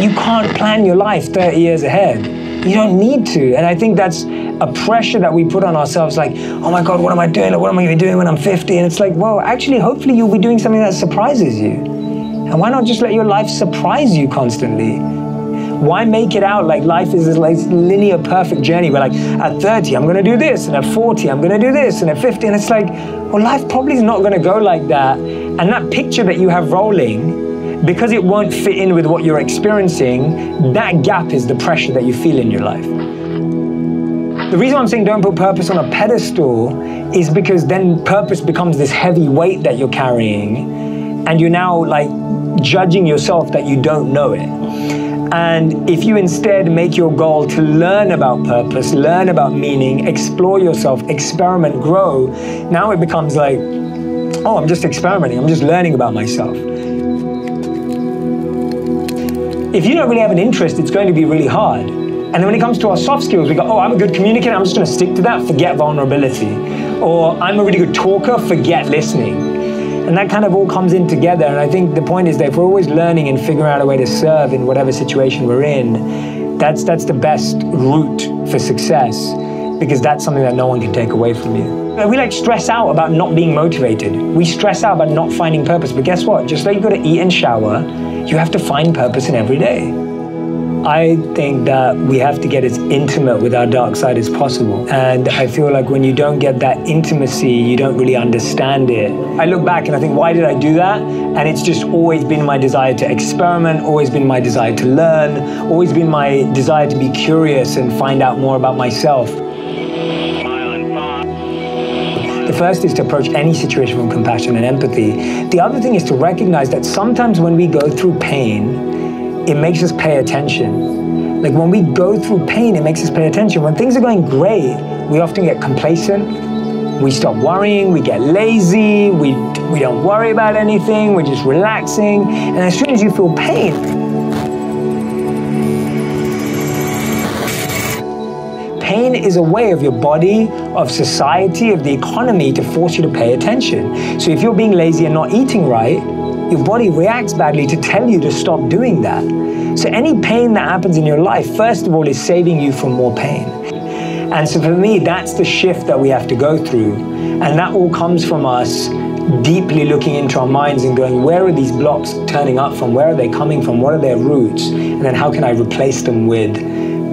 you can't plan your life 30 years ahead. You don't need to. And I think that's a pressure that we put on ourselves like, oh my God, what am I doing? What am I going to be doing when I'm 50? And it's like, well, actually, hopefully you'll be doing something that surprises you. And why not just let your life surprise you constantly? Why make it out like life is this like linear, perfect journey where, like, at 30, I'm gonna do this, and at 40, I'm gonna do this, and at 50, and it's like, well, life probably is not gonna go like that. And that picture that you have rolling, because it won't fit in with what you're experiencing, that gap is the pressure that you feel in your life. The reason I'm saying don't put purpose on a pedestal is because then purpose becomes this heavy weight that you're carrying, and you're now like judging yourself that you don't know it. And if you instead make your goal to learn about purpose, learn about meaning, explore yourself, experiment, grow, now it becomes like, oh, I'm just experimenting, I'm just learning about myself. If you don't really have an interest, it's going to be really hard. And then when it comes to our soft skills, we go, oh, I'm a good communicator, I'm just going to stick to that, forget vulnerability. Or I'm a really good talker, forget listening. And that kind of all comes in together. And I think the point is that if we're always learning and figuring out a way to serve in whatever situation we're in, that's, that's the best route for success because that's something that no one can take away from you. We like stress out about not being motivated. We stress out about not finding purpose. But guess what? Just like you got to eat and shower, you have to find purpose in every day. I think that we have to get as intimate with our dark side as possible. And I feel like when you don't get that intimacy, you don't really understand it. I look back and I think, why did I do that? And it's just always been my desire to experiment, always been my desire to learn, always been my desire to be curious and find out more about myself. First is to approach any situation with compassion and empathy. The other thing is to recognize that sometimes when we go through pain, it makes us pay attention. Like when we go through pain, it makes us pay attention. When things are going great, we often get complacent. We stop worrying, we get lazy, we, we don't worry about anything, we're just relaxing. And as soon as you feel pain, pain is a way of your body, of society, of the economy to force you to pay attention. So if you're being lazy and not eating right, your body reacts badly to tell you to stop doing that. So any pain that happens in your life, first of all, is saving you from more pain. And so for me, that's the shift that we have to go through. And that all comes from us deeply looking into our minds and going, where are these blocks turning up from? Where are they coming from? What are their roots? And then how can I replace them with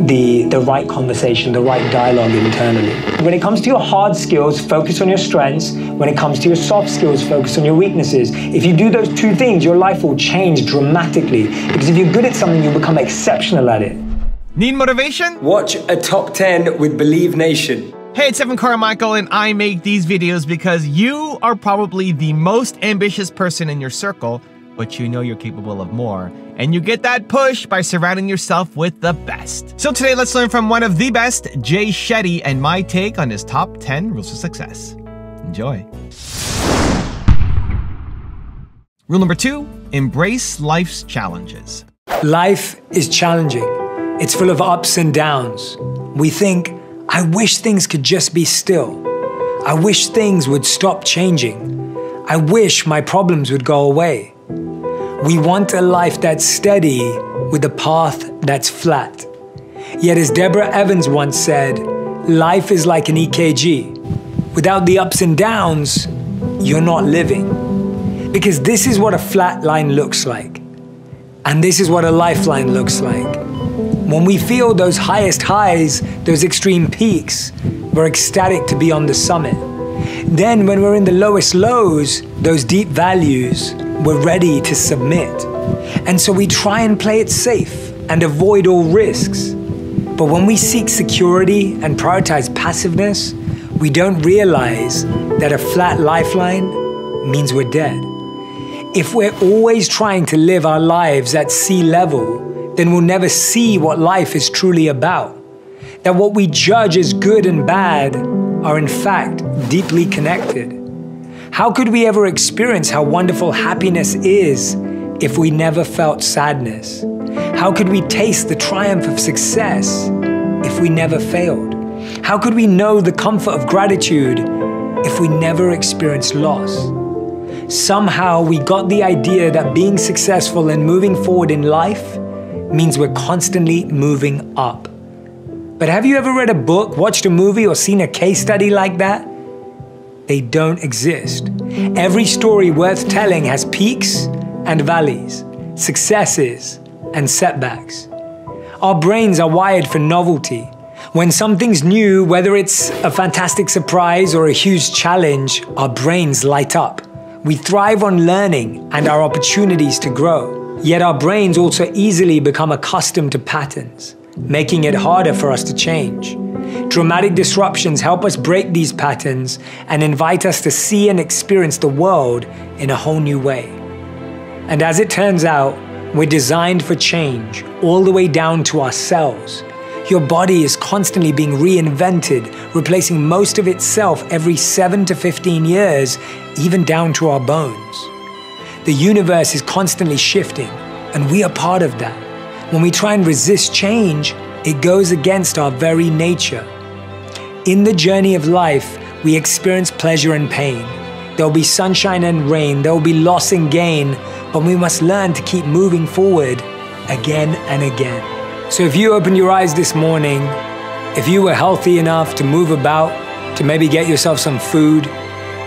the, the right conversation, the right dialogue internally. When it comes to your hard skills, focus on your strengths. When it comes to your soft skills, focus on your weaknesses. If you do those two things, your life will change dramatically. Because if you're good at something, you'll become exceptional at it. Need motivation? Watch a top 10 with Believe Nation. Hey, it's Evan Carmichael, and I make these videos because you are probably the most ambitious person in your circle, but you know you're capable of more and you get that push by surrounding yourself with the best. So today, let's learn from one of the best, Jay Shetty, and my take on his top 10 rules of success. Enjoy. Rule number two embrace life's challenges. Life is challenging, it's full of ups and downs. We think, I wish things could just be still. I wish things would stop changing. I wish my problems would go away. We want a life that's steady with a path that's flat. Yet, as Deborah Evans once said, life is like an EKG. Without the ups and downs, you're not living. Because this is what a flat line looks like. And this is what a lifeline looks like. When we feel those highest highs, those extreme peaks, we're ecstatic to be on the summit. Then, when we're in the lowest lows, those deep values, we're ready to submit. And so we try and play it safe and avoid all risks. But when we seek security and prioritize passiveness, we don't realize that a flat lifeline means we're dead. If we're always trying to live our lives at sea level, then we'll never see what life is truly about. That what we judge as good and bad are in fact deeply connected. How could we ever experience how wonderful happiness is if we never felt sadness? How could we taste the triumph of success if we never failed? How could we know the comfort of gratitude if we never experienced loss? Somehow we got the idea that being successful and moving forward in life means we're constantly moving up. But have you ever read a book, watched a movie, or seen a case study like that? They don't exist. Every story worth telling has peaks and valleys, successes and setbacks. Our brains are wired for novelty. When something's new, whether it's a fantastic surprise or a huge challenge, our brains light up. We thrive on learning and our opportunities to grow. Yet our brains also easily become accustomed to patterns, making it harder for us to change. Dramatic disruptions help us break these patterns and invite us to see and experience the world in a whole new way. And as it turns out, we're designed for change, all the way down to ourselves. Your body is constantly being reinvented, replacing most of itself every 7 to 15 years, even down to our bones. The universe is constantly shifting, and we are part of that. When we try and resist change, it goes against our very nature. In the journey of life, we experience pleasure and pain. There will be sunshine and rain, there will be loss and gain, but we must learn to keep moving forward again and again. So if you opened your eyes this morning, if you were healthy enough to move about, to maybe get yourself some food,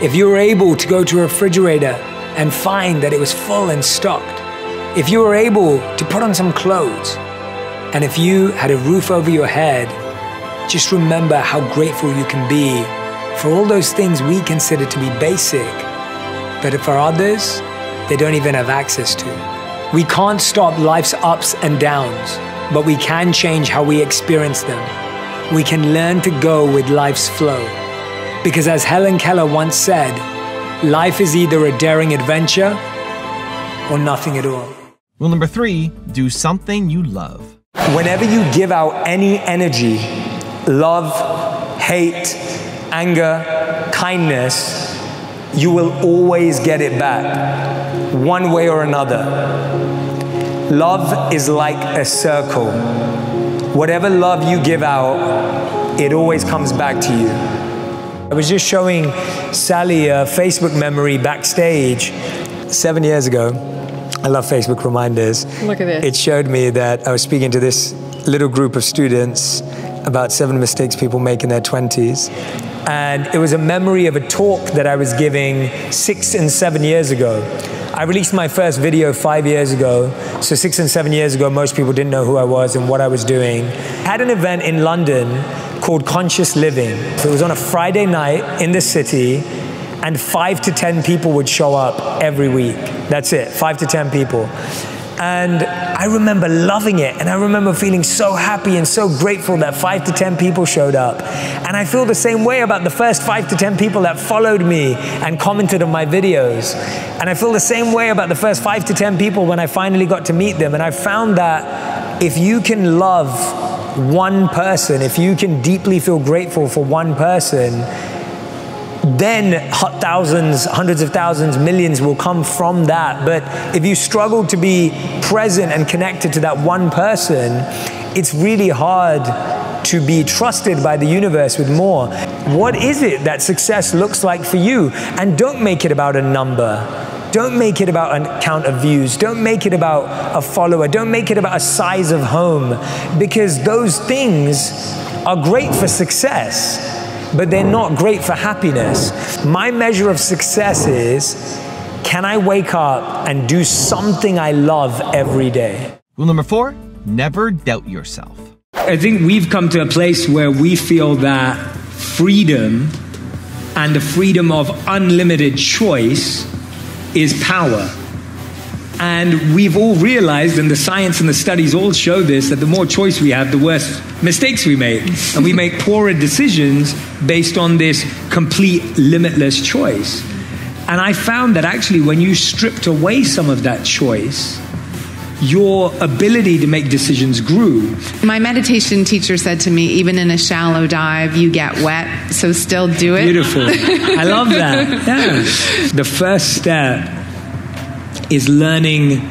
if you were able to go to a refrigerator and find that it was full and stocked, if you were able to put on some clothes, and if you had a roof over your head, just remember how grateful you can be for all those things we consider to be basic, but for others, they don't even have access to. We can't stop life's ups and downs, but we can change how we experience them. We can learn to go with life's flow. Because as Helen Keller once said, life is either a daring adventure or nothing at all. Rule number three do something you love. Whenever you give out any energy, love, hate, anger, kindness, you will always get it back, one way or another. Love is like a circle. Whatever love you give out, it always comes back to you. I was just showing Sally a Facebook memory backstage seven years ago. I love Facebook reminders. Look at this. It showed me that I was speaking to this little group of students about seven mistakes people make in their 20s. And it was a memory of a talk that I was giving six and seven years ago. I released my first video five years ago. So, six and seven years ago, most people didn't know who I was and what I was doing. I had an event in London called Conscious Living. So, it was on a Friday night in the city, and five to 10 people would show up every week. That's it, five to 10 people. And I remember loving it. And I remember feeling so happy and so grateful that five to 10 people showed up. And I feel the same way about the first five to 10 people that followed me and commented on my videos. And I feel the same way about the first five to 10 people when I finally got to meet them. And I found that if you can love one person, if you can deeply feel grateful for one person, then thousands, hundreds of thousands, millions will come from that. But if you struggle to be present and connected to that one person, it's really hard to be trusted by the universe with more. What is it that success looks like for you? And don't make it about a number. Don't make it about a count of views. Don't make it about a follower. Don't make it about a size of home because those things are great for success but they're not great for happiness. My measure of success is can I wake up and do something I love every day? Rule number four never doubt yourself. I think we've come to a place where we feel that freedom and the freedom of unlimited choice is power. And we've all realized, and the science and the studies all show this, that the more choice we have, the worse mistakes we make. And we make poorer decisions based on this complete, limitless choice. And I found that actually, when you stripped away some of that choice, your ability to make decisions grew. My meditation teacher said to me, even in a shallow dive, you get wet, so still do it. Beautiful. I love that. Yeah. The first step is learning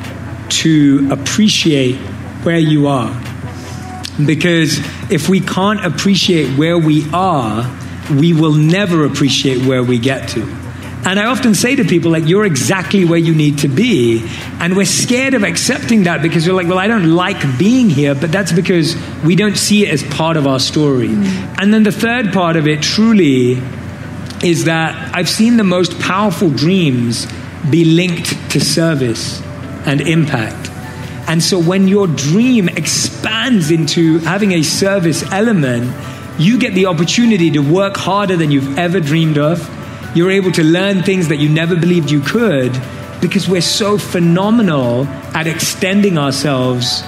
to appreciate where you are. Because if we can't appreciate where we are, we will never appreciate where we get to. And I often say to people, like, you're exactly where you need to be. And we're scared of accepting that because we're like, well, I don't like being here, but that's because we don't see it as part of our story. Mm. And then the third part of it truly is that I've seen the most powerful dreams be linked to service and impact. And so when your dream expands into having a service element, you get the opportunity to work harder than you've ever dreamed of you're able to learn things that you never believed you could because we're so phenomenal at extending ourselves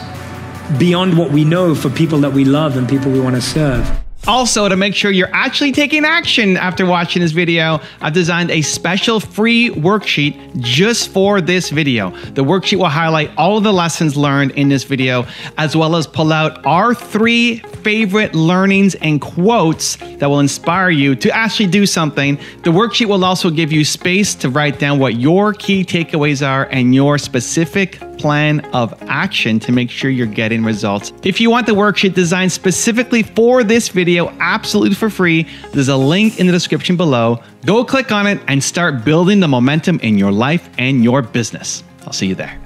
beyond what we know for people that we love and people we want to serve. Also, to make sure you're actually taking action after watching this video, I've designed a special free worksheet just for this video. The worksheet will highlight all of the lessons learned in this video, as well as pull out our three favorite learnings and quotes that will inspire you to actually do something. The worksheet will also give you space to write down what your key takeaways are and your specific plan of action to make sure you're getting results. If you want the worksheet designed specifically for this video, absolutely for free, there's a link in the description below. Go click on it and start building the momentum in your life and your business. I'll see you there.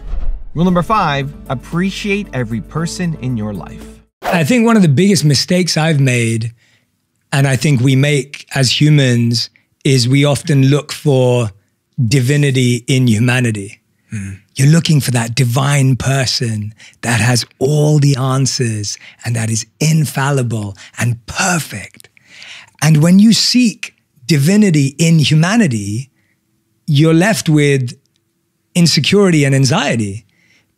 Rule number five appreciate every person in your life. I think one of the biggest mistakes I've made, and I think we make as humans, is we often look for divinity in humanity. Mm. You're looking for that divine person that has all the answers and that is infallible and perfect. And when you seek divinity in humanity, you're left with insecurity and anxiety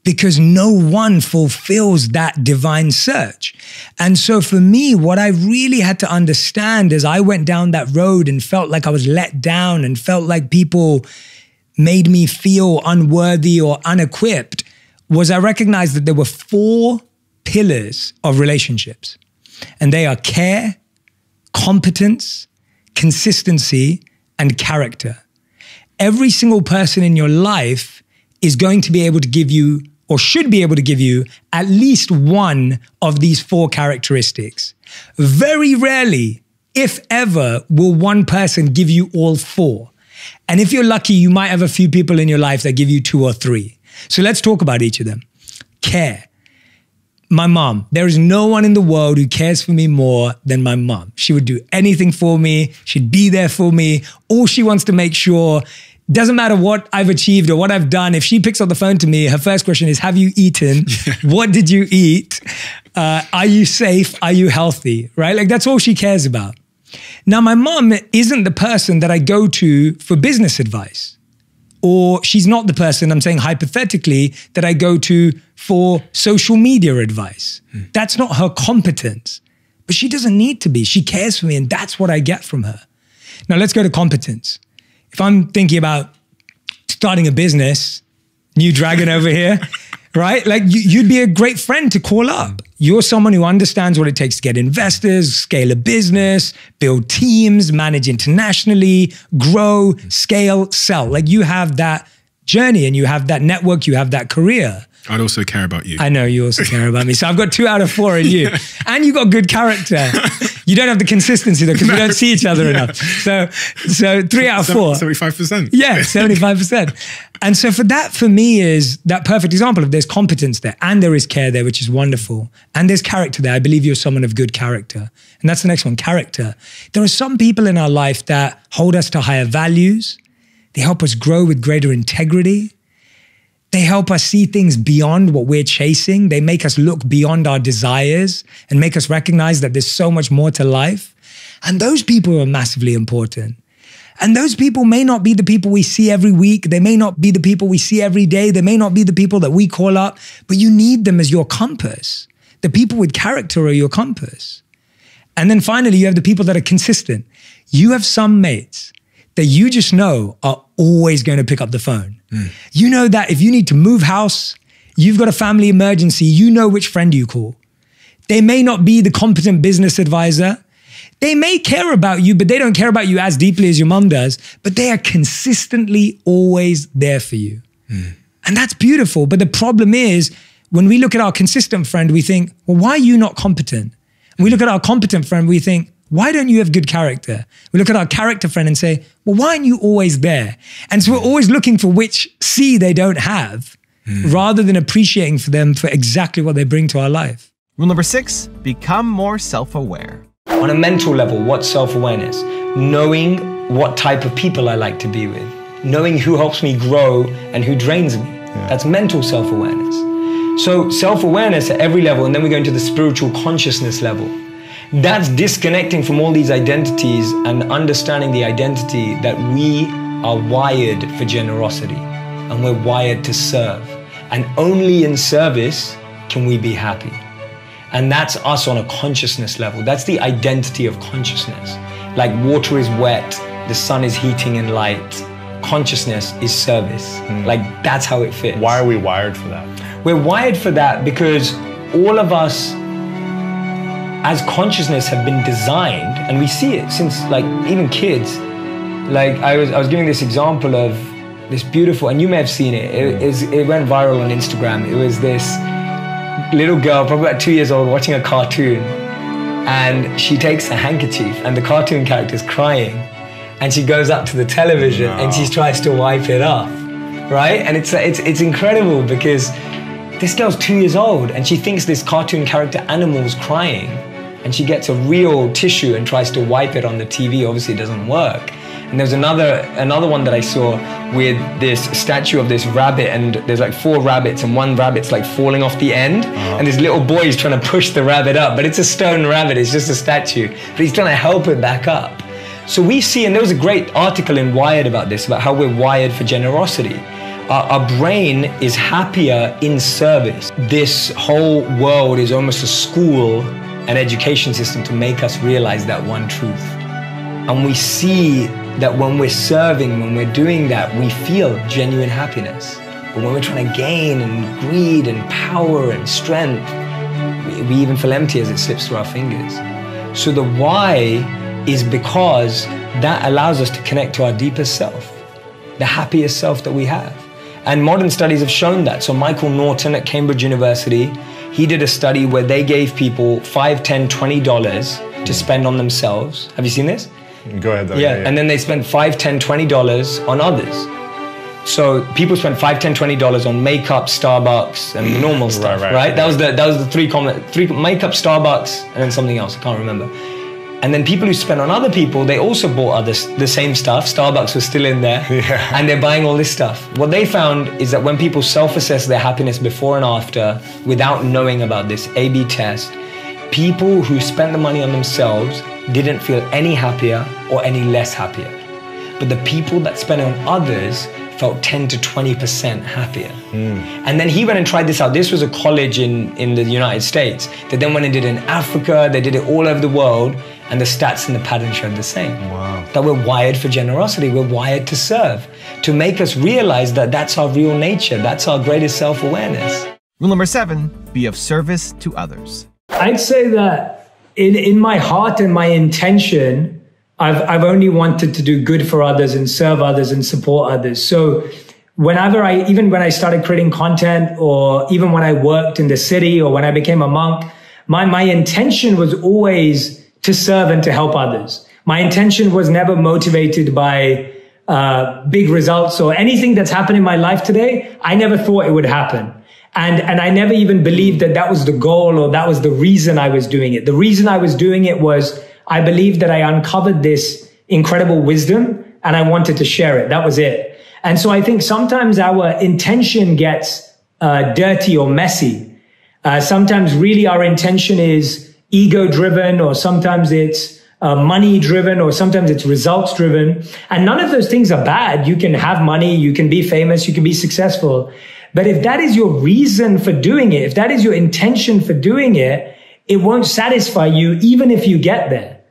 because no one fulfills that divine search. And so for me, what I really had to understand as I went down that road and felt like I was let down and felt like people made me feel unworthy or unequipped was I recognized that there were four pillars of relationships. And they are care, competence, consistency, and character. Every single person in your life is going to be able to give you or should be able to give you at least one of these four characteristics. Very rarely, if ever, will one person give you all four. And if you're lucky, you might have a few people in your life that give you two or three. So let's talk about each of them. Care. My mom. There is no one in the world who cares for me more than my mom. She would do anything for me. She'd be there for me. All she wants to make sure doesn't matter what I've achieved or what I've done. If she picks up the phone to me, her first question is, Have you eaten? what did you eat? Uh, are you safe? Are you healthy? Right? Like that's all she cares about. Now, my mom isn't the person that I go to for business advice, or she's not the person, I'm saying hypothetically, that I go to for social media advice. Hmm. That's not her competence, but she doesn't need to be. She cares for me, and that's what I get from her. Now, let's go to competence. If I'm thinking about starting a business, new dragon over here, right? Like you, would be a great friend to call up. Mm. You're someone who understands what it takes to get investors, scale a business, build teams, manage internationally, grow, mm. scale, sell. Like you have that journey and you have that network, you have that career. I'd also care about you. I know you also care about me. So I've got two out of four in you. And you got good character. You don't have the consistency though, because no. we don't see each other yeah. enough. So so three out of four. 75%. Yeah, 75%. and so for that, for me, is that perfect example of there's competence there and there is care there, which is wonderful. And there's character there. I believe you're someone of good character. And that's the next one, character. There are some people in our life that hold us to higher values. They help us grow with greater integrity. They help us see things beyond what we're chasing. They make us look beyond our desires and make us recognize that there's so much more to life. And those people are massively important. And those people may not be the people we see every week. They may not be the people we see every day. They may not be the people that we call up, but you need them as your compass. The people with character are your compass. And then finally, you have the people that are consistent. You have some mates that you just know are always going to pick up the phone. Mm. You know that if you need to move house, you've got a family emergency, you know which friend you call. They may not be the competent business advisor. They may care about you, but they don't care about you as deeply as your mom does, but they are consistently always there for you. Mm. And that's beautiful. But the problem is, when we look at our consistent friend, we think, well, why are you not competent? And we look at our competent friend, we think, why don't you have good character? We look at our character friend and say, well, why aren't you always there? And so we're hmm. always looking for which C they don't have hmm. rather than appreciating for them for exactly what they bring to our life. Rule number six become more self aware. On a mental level, what's self awareness? Knowing what type of people I like to be with, knowing who helps me grow and who drains me. That's mental self awareness. So, self awareness at every level, and then we go into the spiritual consciousness level. That's disconnecting from all these identities and understanding the identity that we are wired for generosity and we're wired to serve. And only in service can we be happy. And that's us on a consciousness level. That's the identity of consciousness. Like water is wet, the sun is heating and light. Consciousness is service. Hmm. Like that's how it fits. Why are we wired for that? We're wired for that because all of us as consciousness have been designed and we see it since like even kids. Like I was I was giving this example of this beautiful and you may have seen it. It, is, it went viral on Instagram. It was this little girl probably about two years old watching a cartoon. And she takes a handkerchief and the cartoon character is crying. And she goes up to the television and she tries to wipe it off right? And it's it's it's incredible because this girl's two years old and she thinks this cartoon character animal's crying and she gets a real tissue and tries to wipe it on the TV. Obviously, it doesn't work. And there's another another one that I saw with this statue of this rabbit, and there's like four rabbits, and one rabbit's like falling off the end, uh-huh. and this little boy is trying to push the rabbit up, but it's a stone rabbit, it's just a statue, but he's trying to help it back up. So we see, and there was a great article in Wired about this, about how we're wired for generosity. Our, our brain is happier in service. This whole world is almost a school an education system to make us realize that one truth. And we see that when we're serving, when we're doing that, we feel genuine happiness. But when we're trying to gain and greed and power and strength, we, even feel empty as it slips through our fingers. So the why is because that allows us to connect to our deepest self, the happiest self that we have. And modern studies have shown that. So Michael Norton at Cambridge University, he did a study where they gave people five, ten, twenty dollars to mm. spend on themselves. Have you seen this? Go ahead. Though. Yeah, and then they spent five, ten, twenty dollars on others. So people spent five, ten, twenty dollars on makeup, Starbucks, and normal mm, stuff. right, Right, right. That was the that was the three common three makeup, Starbucks, and then something else. I can't remember. And then people who spent on other people, they also bought other the same stuff. Starbucks was still in there, Yeah. and they're buying all this stuff. What they found is that when people self-assess their happiness before and after, without knowing about this A/B test, people who spent the money on themselves didn't feel any happier or any less happier. But the people that spent on others felt 10 to 20% happier. Hmm. And then he went and tried this out. This was a college in, in the United States. They then went and did it in Africa, they did it all over the world, and the stats and the pattern showed the same. Wow. That we're wired for generosity, we're wired to serve, to make us realize that that's our real nature, that's our greatest self awareness. Rule number seven be of service to others. I'd say that in, in my heart and my intention, I've, I've only wanted to do good for others and serve others and support others. So whenever I, even when I started creating content or even when I worked in the city or when I became a monk, my, my intention was always to serve and to help others. My intention was never motivated by uh, big results or anything that's happened in my life today. I never thought it would happen. And, and I never even believed that that was the goal or that was the reason I was doing it. The reason I was doing it was I believed that I uncovered this incredible wisdom and I wanted to share it. That was it. And so I think sometimes our intention gets uh, dirty or messy. Uh, sometimes really our intention is ego driven or sometimes it's uh, money driven or sometimes it's results driven. And none of those things are bad. You can have money. You can be famous. You can be successful. But if that is your reason for doing it, if that is your intention for doing it, it won't satisfy you even if you get there.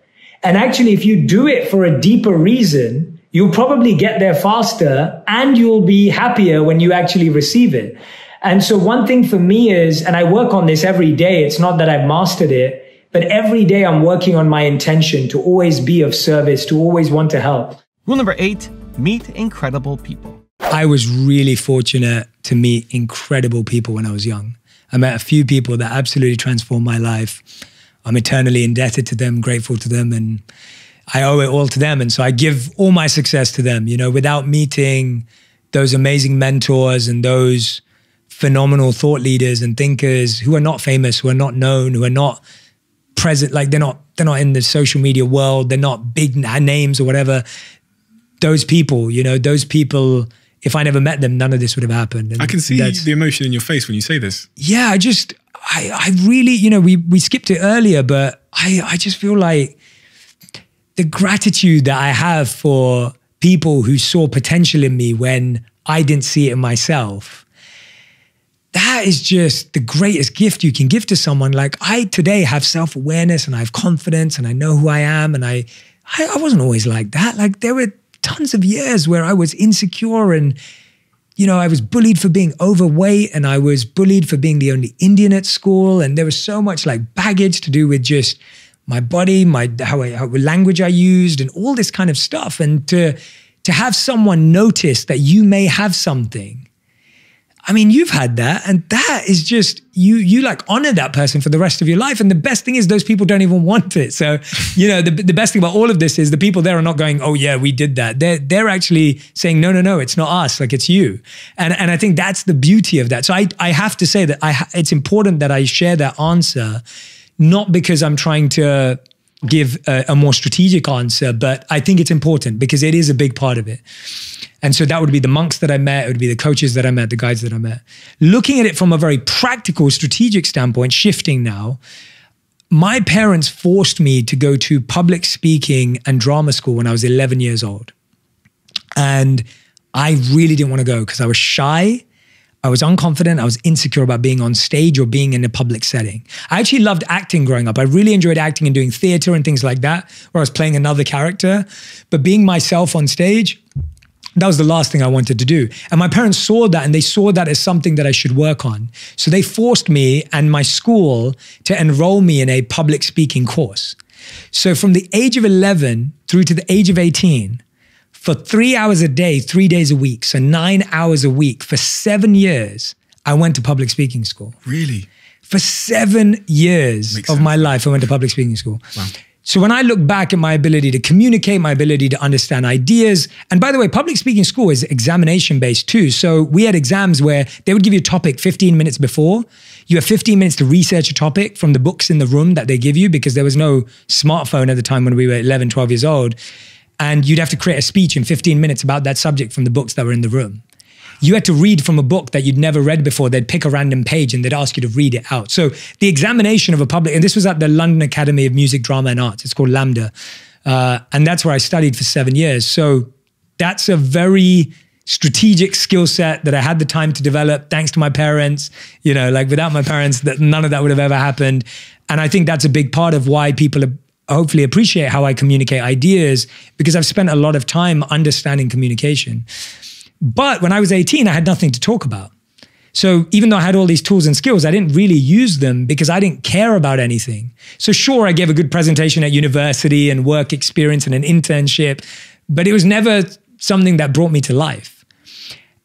And actually, if you do it for a deeper reason, you'll probably get there faster and you'll be happier when you actually receive it. And so one thing for me is, and I work on this every day. It's not that I've mastered it, but every day I'm working on my intention to always be of service, to always want to help. Rule number eight meet incredible people. I was really fortunate to meet incredible people when I was young. I met a few people that absolutely transformed my life. I'm eternally indebted to them, grateful to them, and I owe it all to them. And so I give all my success to them. You know, without meeting those amazing mentors and those phenomenal thought leaders and thinkers who are not famous, who are not known, who are not present, like they're not they're not in the social media world, they're not big names or whatever. Those people, you know, those people. If I never met them, none of this would have happened. And I can see the emotion in your face when you say this. Yeah, I just, I, I really, you know, we we skipped it earlier, but I, I just feel like the gratitude that I have for people who saw potential in me when I didn't see it in myself. That is just the greatest gift you can give to someone. Like I today have self-awareness and I have confidence and I know who I am. And I, I, I wasn't always like that. Like there were tons of years where I was insecure and you know, I was bullied for being overweight and I was bullied for being the only Indian at school. And there was so much like baggage to do with just my body, my how, I, how language I used, and all this kind of stuff. And to to have someone notice that you may have something. I mean, you've had that, and that is just you. You like honor that person for the rest of your life, and the best thing is those people don't even want it. So, you know, the, the best thing about all of this is the people there are not going, "Oh yeah, we did that." They're they're actually saying, "No, no, no, it's not us. Like it's you." And and I think that's the beauty of that. So I I have to say that I it's important that I share that answer not because I'm trying to give a, a, more strategic answer, but I think it's important because it is a big part of it. And so that would be the monks that I met, it would be the coaches that I met, the guides that I met. Looking at it from a very practical, strategic standpoint, shifting now, my parents forced me to go to public speaking and drama school when I was 11 years old. And I really didn't want to go because I was shy I was unconfident. I was insecure about being on stage or being in a public setting. I actually loved acting growing up. I really enjoyed acting and doing theater and things like that, where I was playing another character. But being myself on stage, that was the last thing I wanted to do. And my parents saw that and they saw that as something that I should work on. So they forced me and my school to enroll me in a public speaking course. So from the age of 11 through to the age of 18, for three hours a day, three days a week, so nine hours a week for seven years, I went to public speaking school. Really? For seven years Makes of sense. my life, I went to public speaking school. Wow. So when I look back at my ability to communicate, my ability to understand ideas, and by the way, public speaking school is examination based too. So we had exams where they would give you a topic 15 minutes before. You have 15 minutes to research a topic from the books in the room that they give you because there was no smartphone at the time when we were 11, 12 years old and you'd have to create a speech in 15 minutes about that subject from the books that were in the room. You had to read from a book that you'd never read before. They'd pick a random page and they'd ask you to read it out. So the examination of a public, and this was at the London Academy of Music, Drama and Arts. It's called LAMDA. Uh, and that's where I studied for seven years. So that's a very strategic skill set that I had the time to develop thanks to my parents. You know, like without my parents, that none of that would have ever happened. And I think that's a big part of why people hopefully appreciate how I communicate ideas because I've spent a lot of time understanding communication. But when I was 18, I had nothing to talk about. So even though I had all these tools and skills, I didn't really use them because I didn't care about anything. So sure, I gave a good presentation at university and work experience and an internship, but it was never something that brought me to life.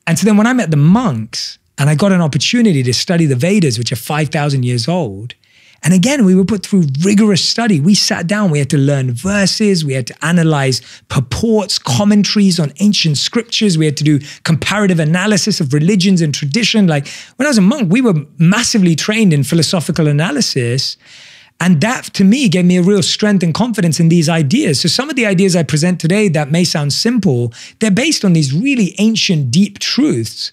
And so then when I met the monks and I got an opportunity to study the Vedas, which are 5,000 years old, and again, we were put through rigorous study. We sat down, we had to learn verses, we had to analyze purports, commentaries on ancient scriptures, we had to do comparative analysis of religions and tradition. Like when I was a monk, we were massively trained in philosophical analysis. And that to me gave me a real strength and confidence in these ideas. So some of the ideas I present today that may sound simple, they're based on these really ancient, deep truths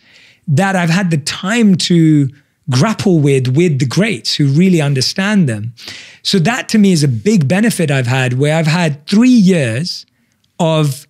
that I've had the time to grapple with with the greats who really understand them. So that to me is a big benefit I've had where I've had 3 years of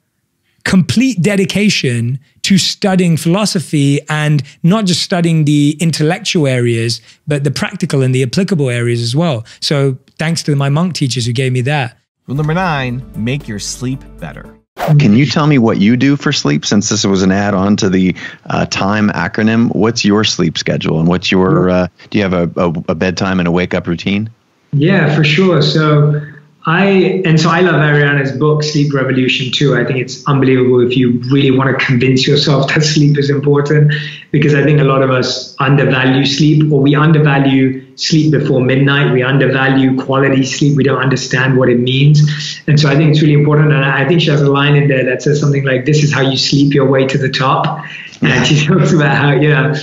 complete dedication to studying philosophy and not just studying the intellectual areas but the practical and the applicable areas as well. So thanks to my monk teachers who gave me that. Rule number 9, make your sleep better. Can you tell me what you do for sleep since this was an add on to the uh, time acronym? What's your sleep schedule and what's your, uh, do you have a, a, a, bedtime and a wake up routine? Yeah, for sure. So I, and so I love Arianna's book, Sleep Revolution, too. I think it's unbelievable if you really want to convince yourself that sleep is important because I think a lot of us undervalue sleep or we undervalue sleep before midnight. We undervalue quality sleep. We don't understand what it means. And so I think it's really important. And I think she has a line in there that says something like, This is how you sleep your way to the top. And she talks about how, you know,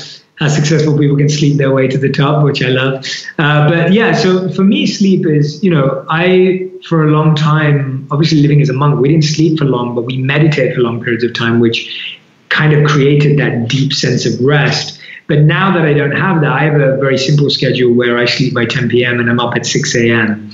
how successful people can sleep their way to the top, which I love. Uh, but yeah, so for me, sleep is, you know, I, for a long time, obviously living as a monk, we didn't sleep for long, but we meditate for long periods of time, which kind of created that deep sense of rest. But now that I don't have that, I have a very simple schedule where I sleep by 10 p.m. and I'm up at 6 a.m.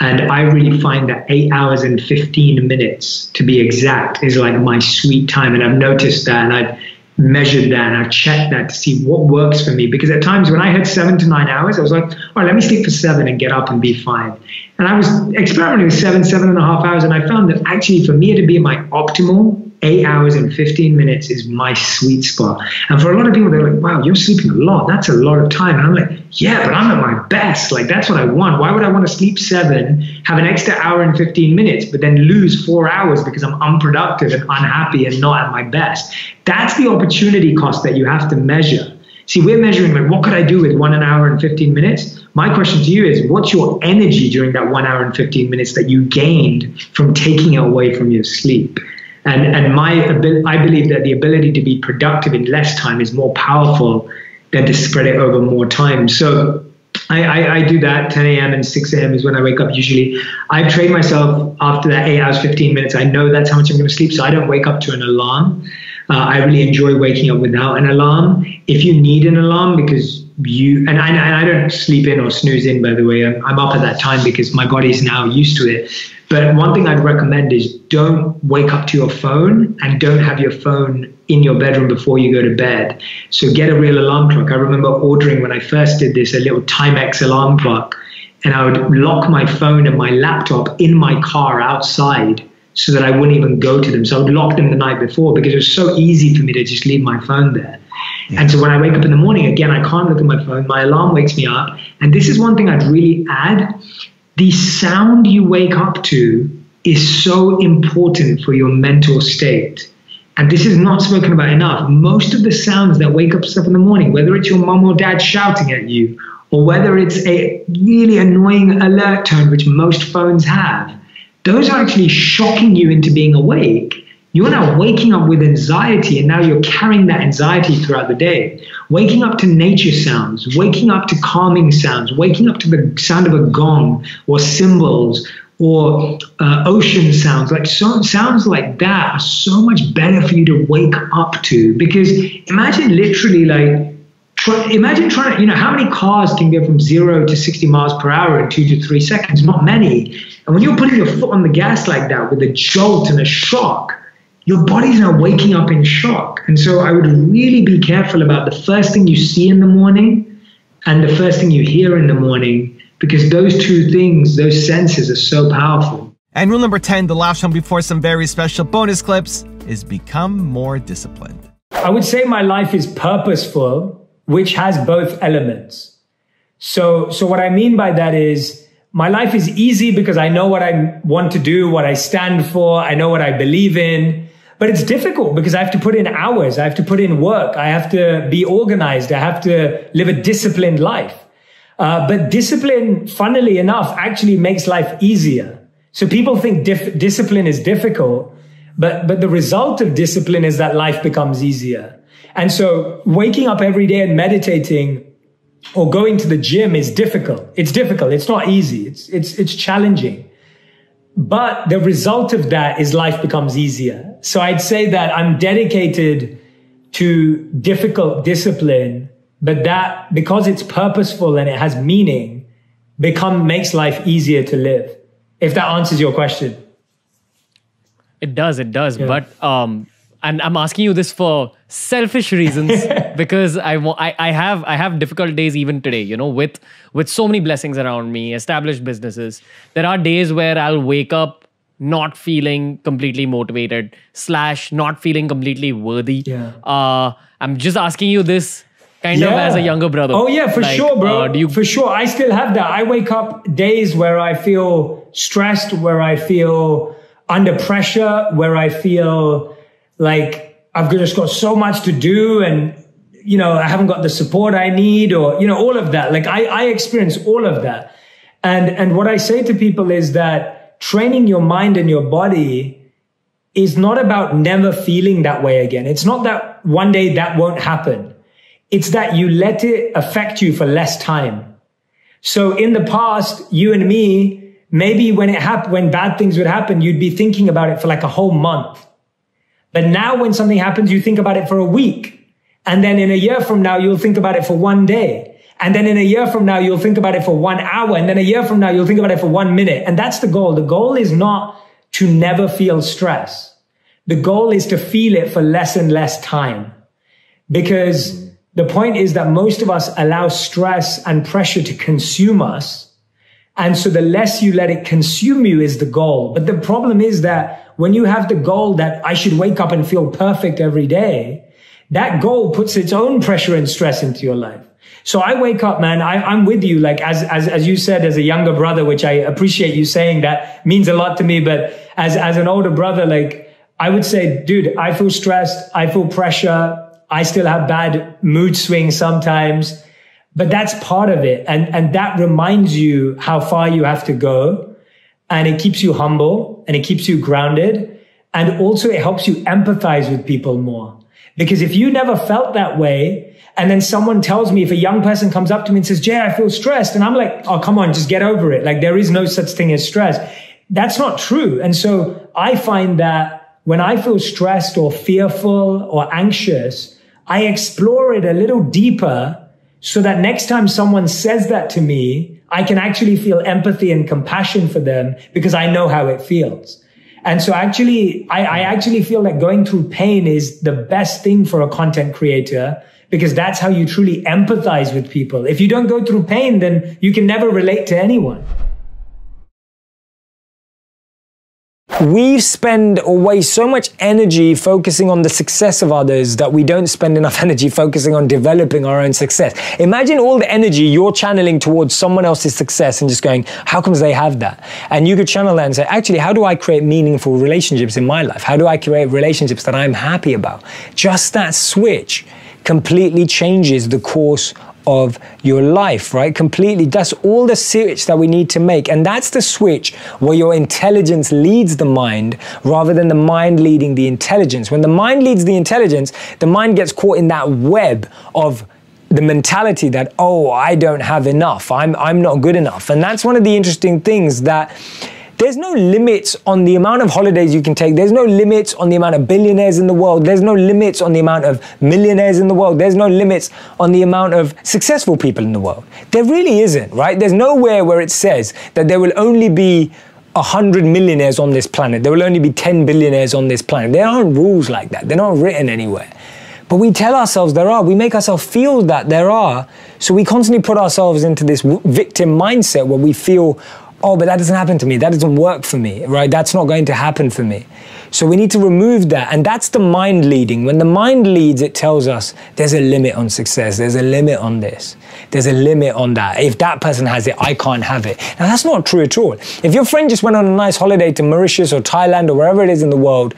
And I really find that eight hours and 15 minutes, to be exact, is like my sweet time. And I've noticed that. And I've measured that and I've checked that to see what works for me. Because at times when I had seven to nine hours, I was like, all right, let me sleep for seven and get up and be fine. And I was experimenting with seven, seven and a half hours, and I found that actually for me to be my optimal eight hours and 15 minutes is my sweet spot. And for a lot of people, they're like, wow, you're sleeping a lot. That's a lot of time. And I'm like, yeah, but I'm at my best. Like, that's what I want. Why would I want to sleep seven, have an extra hour and 15 minutes, but then lose four hours because I'm unproductive and unhappy and not at my best? That's the opportunity cost that you have to measure. See, we're measuring like, what could I do with one an hour and 15 minutes? My question to you is, what's your energy during that one hour and 15 minutes that you gained from taking away from your sleep? And, and my I believe that the ability to be productive in less time is more powerful than to spread it over more time. So I, I, I, do that 10 a.m. and 6 a.m. is when I wake up usually. I train myself after that eight hours, 15 minutes. I know that's how much I'm going to sleep, so I don't wake up to an alarm. Uh, I really enjoy waking up without an alarm. If you need an alarm because you and I, and I don't sleep in or snooze in, by the way, I'm, I'm up at that time because my body's now used to it. But one thing I'd recommend is don't wake up to your phone and don't have your phone in your bedroom before you go to bed. So get a real alarm clock. I remember ordering when I first did this a little Timex alarm clock, and I would lock my phone and my laptop in my car outside so that I wouldn't even go to them. So I would lock them the night before because it was so easy for me to just leave my phone there. Yeah. And so when I wake up in the morning, again, I can't look at my phone. My alarm wakes me up. And this is one thing I'd really add the sound you wake up to is so important for your mental state. And this is not spoken about enough. Most of the sounds that wake up stuff in the morning, whether it's your mom or dad shouting at you, or whether it's a really annoying alert tone, which most phones have, those are actually shocking you into being awake you're now waking up with anxiety, and now you're carrying that anxiety throughout the day. Waking up to nature sounds, waking up to calming sounds, waking up to the sound of a gong or cymbals or uh, ocean sounds, like so, sounds like that are so much better for you to wake up to. Because imagine literally like Try, imagine trying to, you know, how many cars can go from zero to 60 miles per hour in two to three seconds? Not many. And when you're putting your foot on the gas like that with a jolt and a shock, your body's now waking up in shock. And so I would really be careful about the first thing you see in the morning and the first thing you hear in the morning, because those two things, those senses are so powerful. And rule number 10, the last one before some very special bonus clips, is become more disciplined. I would say my life is purposeful, which has both elements. So, so what I mean by that is, my life is easy because I know what I want to do, what I stand for, I know what I believe in. But it's difficult because I have to put in hours. I have to put in work. I have to be organized. I have to live a disciplined life. Uh, but discipline, funnily enough, actually makes life easier. So people think dif- discipline is difficult, but, but the result of discipline is that life becomes easier. And so waking up every day and meditating or going to the gym is difficult. It's difficult. It's not easy. It's, it's, it's challenging. But the result of that is life becomes easier. So I'd say that I'm dedicated to difficult discipline, but that because it's purposeful and it has meaning, become makes life easier to live. If that answers your question. It does, it does. Yeah. But um and I'm asking you this for selfish reasons because I, I I have I have difficult days even today. You know, with with so many blessings around me, established businesses. There are days where I'll wake up not feeling completely motivated slash not feeling completely worthy. Yeah. Uh, I'm just asking you this kind yeah. of as a younger brother. Oh yeah, for like, sure, bro. Uh, do you for sure? I still have that. I wake up days where I feel stressed, where I feel under pressure, where I feel like I've just got so much to do and you know, I haven't got the support I need or, you know, all of that. Like I, I experience all of that. And, and what I say to people is that training your mind and your body is not about never feeling that way again. It's not that one day that won't happen. It's that you let it affect you for less time. So in the past, you and me, maybe when it happened, when bad things would happen, you'd be thinking about it for like a whole month. But now when something happens, you think about it for a week. And then in a year from now, you'll think about it for one day. And then in a year from now, you'll think about it for one hour. And then a year from now, you'll think about it for one minute. And that's the goal. The goal is not to never feel stress. The goal is to feel it for less and less time. Because the point is that most of us allow stress and pressure to consume us. And so the less you let it consume you is the goal. But the problem is that when you have the goal that I should wake up and feel perfect every day, that goal puts its own pressure and stress into your life. So I wake up, man, I, am with you. Like, as, as, as you said, as a younger brother, which I appreciate you saying that means a lot to me. But as, as an older brother, like, I would say, dude, I feel stressed. I feel pressure. I still have bad mood swings sometimes, but that's part of it. And, and that reminds you how far you have to go. And it keeps you humble and it keeps you grounded. And also it helps you empathize with people more. Because if you never felt that way, and then someone tells me, if a young person comes up to me and says, Jay, I feel stressed. And I'm like, oh, come on, just get over it. Like there is no such thing as stress. That's not true. And so I find that when I feel stressed or fearful or anxious, I explore it a little deeper so that next time someone says that to me, I can actually feel empathy and compassion for them because I know how it feels. And so actually, I, I actually feel that going through pain is the best thing for a content creator because that's how you truly empathize with people. If you don't go through pain, then you can never relate to anyone. We spend or waste so much energy focusing on the success of others that we don't spend enough energy focusing on developing our own success. Imagine all the energy you're channeling towards someone else's success and just going, how comes they have that? And you could channel that and say, actually, how do I create meaningful relationships in my life? How do I create relationships that I'm happy about? Just that switch completely changes the course of your life, right? Completely. That's all the switch that we need to make. And that's the switch where your intelligence leads the mind rather than the mind leading the intelligence. When the mind leads the intelligence, the mind gets caught in that web of the mentality that, oh, I don't have enough. I'm, I'm not good enough. And that's one of the interesting things that there's no limits on the amount of holidays you can take. There's no limits on the amount of billionaires in the world. There's no limits on the amount of millionaires in the world. There's no limits on the amount of successful people in the world. There really isn't, right? There's nowhere where it says that there will only be 100 millionaires on this planet. There will only be 10 billionaires on this planet. There aren't rules like that. They're not written anywhere. But we tell ourselves there are. We make ourselves feel that there are. So we constantly put ourselves into this victim mindset where we feel, oh, but that doesn't happen to me. That doesn't work for me, right? That's not going to happen for me. So we need to remove that. And that's the mind leading. When the mind leads, it tells us there's a limit on success. There's a limit on this. There's a limit on that. If that person has it, I can't have it. Now, that's not true at all. If your friend just went on a nice holiday to Mauritius or Thailand or wherever it is in the world,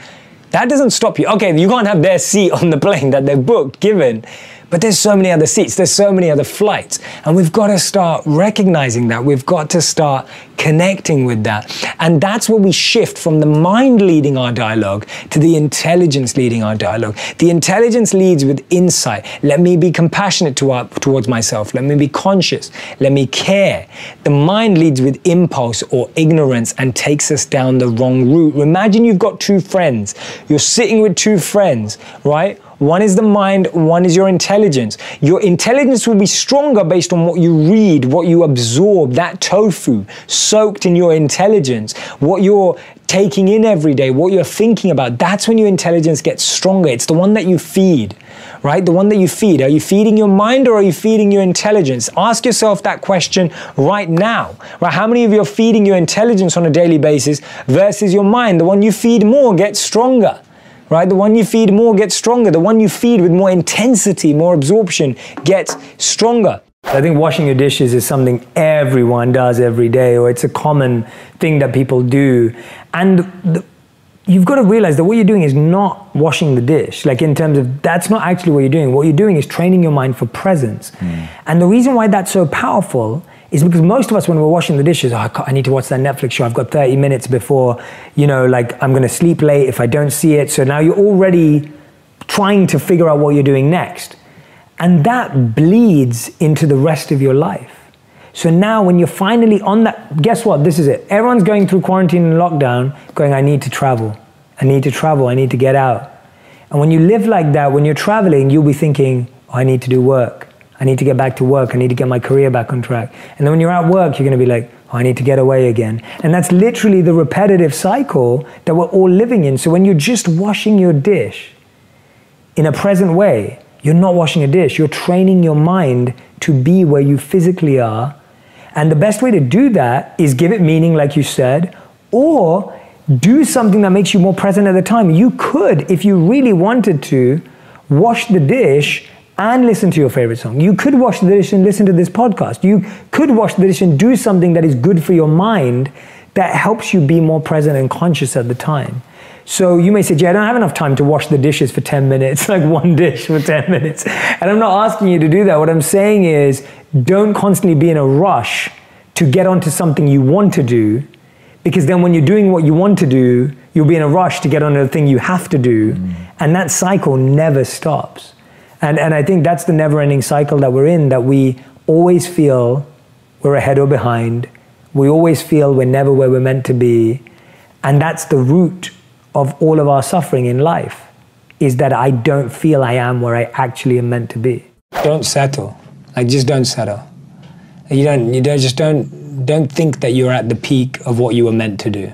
that doesn't stop you. Okay, you can't have their seat on the plane that they've booked, given. But there's so many other seats, there's so many other flights. And we've got to start recognizing that. We've got to start connecting with that. And that's where we shift from the mind leading our dialogue to the intelligence leading our dialogue. The intelligence leads with insight. Let me be compassionate to our, towards myself. Let me be conscious. Let me care. The mind leads with impulse or ignorance and takes us down the wrong route. Imagine you've got two friends. You're sitting with two friends, right? One is the mind, one is your intelligence. Your intelligence will be stronger based on what you read, what you absorb, that tofu soaked in your intelligence, what you're taking in every day, what you're thinking about. That's when your intelligence gets stronger. It's the one that you feed, right? The one that you feed. Are you feeding your mind or are you feeding your intelligence? Ask yourself that question right now, right? How many of you are feeding your intelligence on a daily basis versus your mind? The one you feed more gets stronger right? The one you feed more gets stronger. The one you feed with more intensity, more absorption gets stronger. I think washing your dishes is something everyone does every day, or it's a common thing that people do. And the, you've got to realize that what you're doing is not washing the dish. Like in terms of that's not actually what you're doing. What you're doing is training your mind for presence. Mm. And the reason why that's so powerful is because most of us, when we're washing the dishes, oh, I need to watch that Netflix show. I've got 30 minutes before, you know, like I'm going to sleep late if I don't see it. So now you're already trying to figure out what you're doing next. And that bleeds into the rest of your life. So now when you're finally on that, guess what? This is it. Everyone's going through quarantine and lockdown, going, I need to travel. I need to travel. I need to get out. And when you live like that, when you're traveling, you'll be thinking, oh, I need to do work. I need to get back to work. I need to get my career back on track. And then when you're at work, you're going to be like, oh, I need to get away again. And that's literally the repetitive cycle that we're all living in. So when you're just washing your dish in a present way, you're not washing a dish. You're training your mind to be where you physically are and the best way to do that is give it meaning, like you said, or do something that makes you more present at the time. You could, if you really wanted to, wash the dish and listen to your favorite song. You could wash the dish and listen to this podcast. You could wash the dish and do something that is good for your mind that helps you be more present and conscious at the time. So you may say, Jay, I don't have enough time to wash the dishes for 10 minutes, like one dish for 10 minutes. And I'm not asking you to do that. What I'm saying is, don't constantly be in a rush to get onto something you want to do, because then when you're doing what you want to do, you'll be in a rush to get onto the thing you have to do. Mm. And that cycle never stops. And, and I think that's the never ending cycle that we're in, that we always feel we're ahead or behind. We always feel we're never where we're meant to be. And that's the root of all of our suffering in life is that I don't feel I am where I actually am meant to be. Don't settle. Like just don't settle. You don't you don't just don't don't think that you're at the peak of what you were meant to do.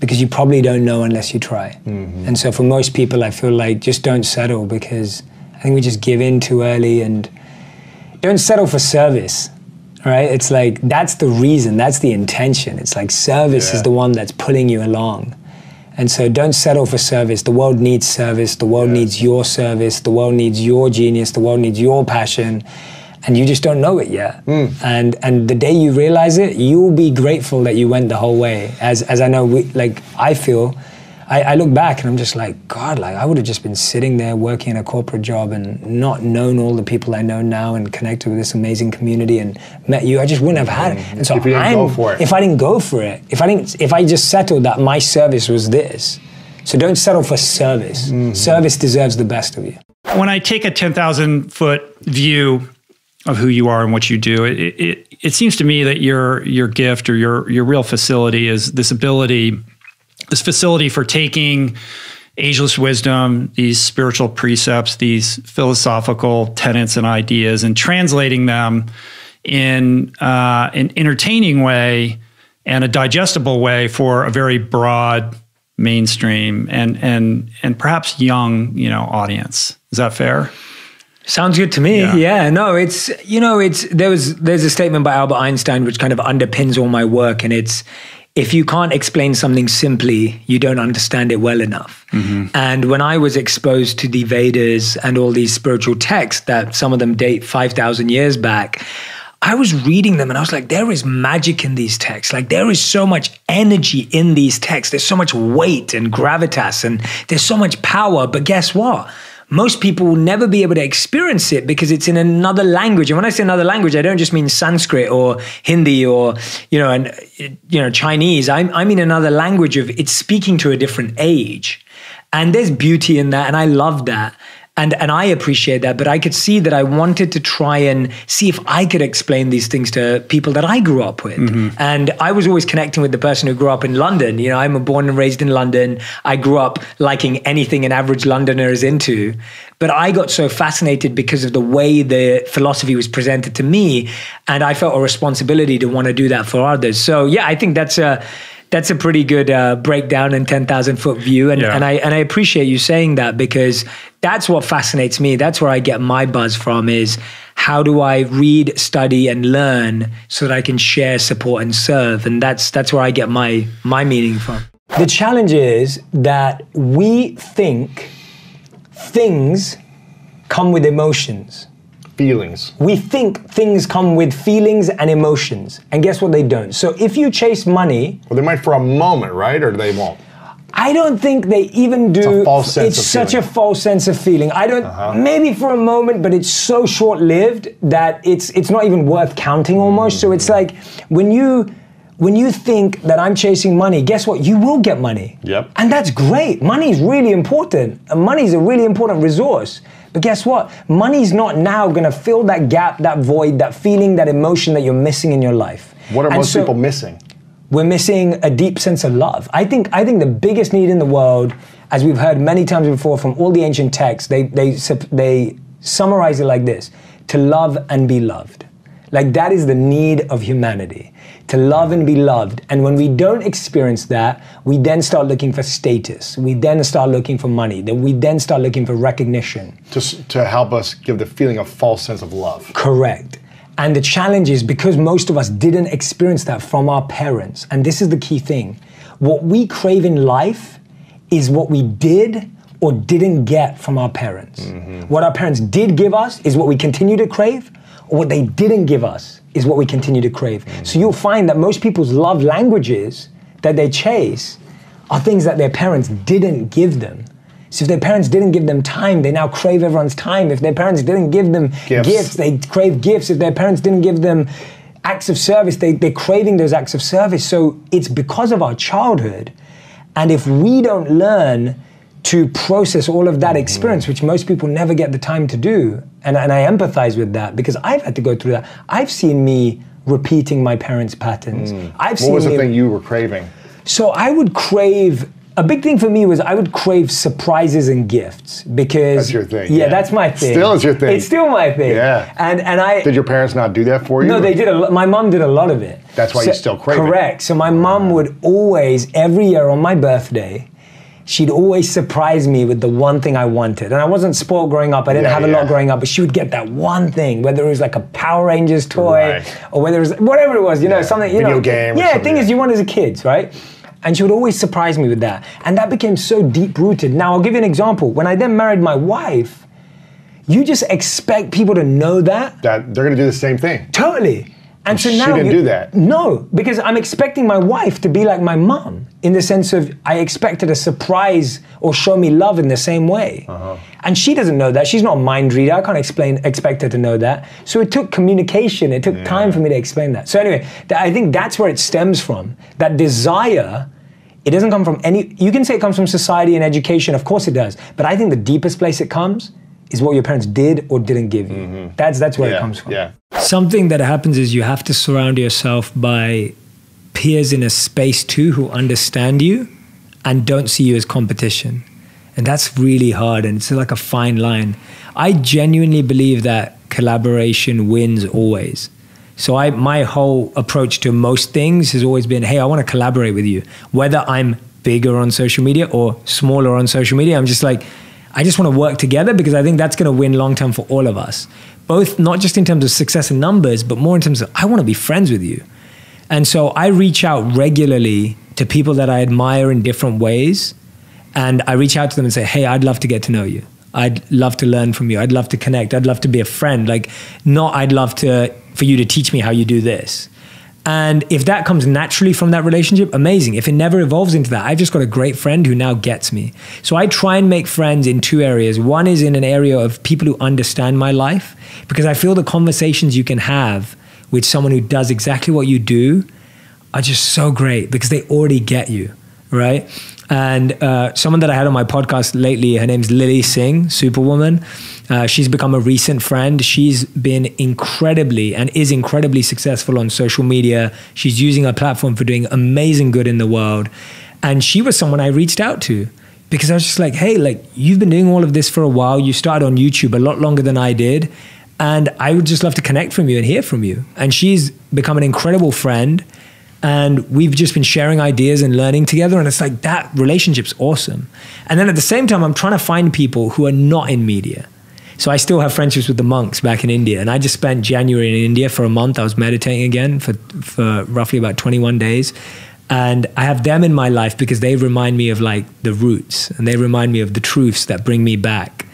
Because you probably don't know unless you try. Mm-hmm. And so for most people I feel like just don't settle because I think we just give in too early and don't settle for service. Right? It's like that's the reason, that's the intention. It's like service yeah. is the one that's pulling you along. And so don't settle for service. The world needs service. The world yeah. needs your service. The world needs your genius. The world needs your passion. And you just don't know it yet. Mm. And and the day you realize it, you'll be grateful that you went the whole way. As as I know, we, like I feel I, I, look back and I'm just like, God, like I would have just been sitting there working in a corporate job and not known all the people I know now and connected with this amazing community and met you. I just wouldn't have had it. And so if you didn't I'm, go for it. If I didn't go for it, if I didn't, if I just settled that my service was this. So don't settle for service. Mm-hmm. Service deserves the best of you. When I take a 10,000 foot view of who you are and what you do, it, it, it seems to me that your, your gift or your, your real facility is this ability this facility for taking ageless wisdom, these spiritual precepts, these philosophical tenets and ideas, and translating them in uh, an entertaining way and a digestible way for a very broad mainstream and and and perhaps young you know audience. Is that fair? Sounds good to me. Yeah. yeah. no, it's you know, it's there was there's a statement by Albert Einstein which kind of underpins all my work, and it's if you can't explain something simply, you don't understand it well enough. Mm-hmm. And when I was exposed to the Vedas and all these spiritual texts that some of them date 5,000 years back, I was reading them and I was like, there is magic in these texts. Like, there is so much energy in these texts. There's so much weight and gravitas and there's so much power. But guess what? Most people will never be able to experience it because it's in another language. And when I say another language, I don't just mean Sanskrit or Hindi or you know and you know Chinese. I, I mean another language of it's speaking to a different age, and there's beauty in that, and I love that and and I appreciate that. But I could see that I wanted to try and see if I could explain these things to people that I grew up with. Mm-hmm. And I was always connecting with the person who grew up in London. You know, I'm born and raised in London. I grew up liking anything an average Londoner is into. But I got so fascinated because of the way the philosophy was presented to me, and I felt a responsibility to want to do that for others. So yeah, I think that's a that's a pretty good uh, breakdown and 10,000 foot view. And, yeah. and I, and I appreciate you saying that because that's what fascinates me. That's where I get my buzz from is how do I read, study and learn so that I can share, support and serve. And that's, that's where I get my, my meaning from. The challenge is that we think things come with emotions feelings. We think things come with feelings and emotions, and guess what? They don't. So if you chase money, well, they might for a moment, right? Or they won't. I don't think they even do. It's a false sense It's of such feeling. a false sense of feeling. I don't. Uh-huh. Maybe for a moment, but it's so short-lived that it's it's not even worth counting almost. So it's like when you when you think that I'm chasing money, guess what? You will get money. Yep. And that's great. Money is really important. And Money is a really important resource. But guess what? Money's not now going to fill that gap, that void, that feeling, that emotion that you're missing in your life. What are And most so- people missing? we're missing a deep sense of love. I think I think the biggest need in the world, as we've heard many times before from all the ancient texts, they they they summarize it like this: to love and be loved. Like that is the need of humanity, to love and be loved. And when we don't experience that, we then start looking for status. We then start looking for money. Then we then start looking for recognition. To, to help us give the feeling of false sense of love. Correct. And the challenge is because most of us didn't experience that from our parents, and this is the key thing what we crave in life is what we did or didn't get from our parents. Mm-hmm. What our parents did give us is what we continue to crave, or what they didn't give us is what we continue to crave. So you'll find that most people's love languages that they chase are things that their parents didn't give them. So if their parents didn't give them time, they now crave everyone's time. If their parents didn't give them Gifts. gifts, they crave gifts. If their parents didn't give them acts of service, they, they're craving those acts of service. So it's because of our childhood. And if we don't learn to process all of that experience, which most people never get the time to do, and, and I empathize with that because I've had to go through that. I've seen me repeating my parents' patterns. Mm. I've What seen was the me thing you were craving? so I would crave. A big thing for me was I would crave surprises and gifts because That's your thing, Yeah, yeah. that's my thing. Still is your thing. It's still my thing. Yeah. And and I Did your parents not do that for you? no, they did. A, my mom did a lot of it. That's why you still crave it. Correct. So my mom would always, every year on my birthday, she'd always surprise me with the one thing I wanted. And I wasn't spoiled growing up. I didn't Yeah, have a lot growing up, but she would get that one thing, whether it was like a Power Rangers toy Right. or whether it was whatever it was, you know, something, you video know. game Yeah, thing is you want as a kid, right? And she would always surprise me with that. And that became so deep rooted. Now, I'll give you an example. When I then married my wife, you just expect people to know that That they're gonna do the same thing. Totally. And so She now didn't do that. No, because I'm expecting my wife to be like my mom in the sense of I expected a surprise or show me love in the same way. Uh-huh. And she doesn't know that. She's not a mind reader. I can't explain expect her to know that. So it took communication. It took time for me to explain that. So anyway, th- I think that's where it stems from. That desire. It doesn't come from any. You can say it comes from society and education. Of course it does. But I think the deepest place it comes is what your parents did or didn't give you. That's that's where it Mm-hmm. Comes from. yeah. Something that happens is you have to surround yourself by peers in a space too who understand you and don't see you as competition. And that's really hard and it's like a fine line. I genuinely believe that collaboration wins always. So I my whole approach to most things has always been, hey, I want to collaborate with you. Whether I'm bigger on social media or smaller on social media, I'm just like, I just want to work together because I think that's going to win long term for all of us. Both not just in terms of success and numbers, but more in terms of I want to be friends with you. And so I reach out regularly to people that I admire in different ways. And I reach out to them and say, hey, I'd love to get to know you. I'd love to learn from you. I'd love to connect. I'd love to be a friend. Like, not I'd love to for you to teach me how you do this. And if that comes naturally from that relationship, amazing. If it never evolves into that, I've just got a great friend who now gets me. So I try and make friends in two areas. One is in an area of people who understand my life, because I feel the conversations you can have with someone who does exactly what you do are just so great because they already get you, right? And uh, someone that I had on my podcast lately, her name's Lilly Singh, Superwoman. Uh, she's become a recent friend. She's been incredibly and is incredibly successful on social media. She's using her platform for doing amazing good in the world. And she was someone I reached out to because I was just like, hey, like you've been doing all of this for a while. You started on YouTube a lot longer than I did. And I would just love to connect from you and hear from you. And she's become an incredible friend. And we've just been sharing ideas and learning together. And it's like that relationship's awesome. And then at the same time, I'm trying to find people who are not in media. So I still have friendships with the monks back in India. And I just spent January in India for a month. I was meditating again for, for roughly about 21 days. And I have them in my life because they remind me of like the roots and they remind me of the truths that bring me back.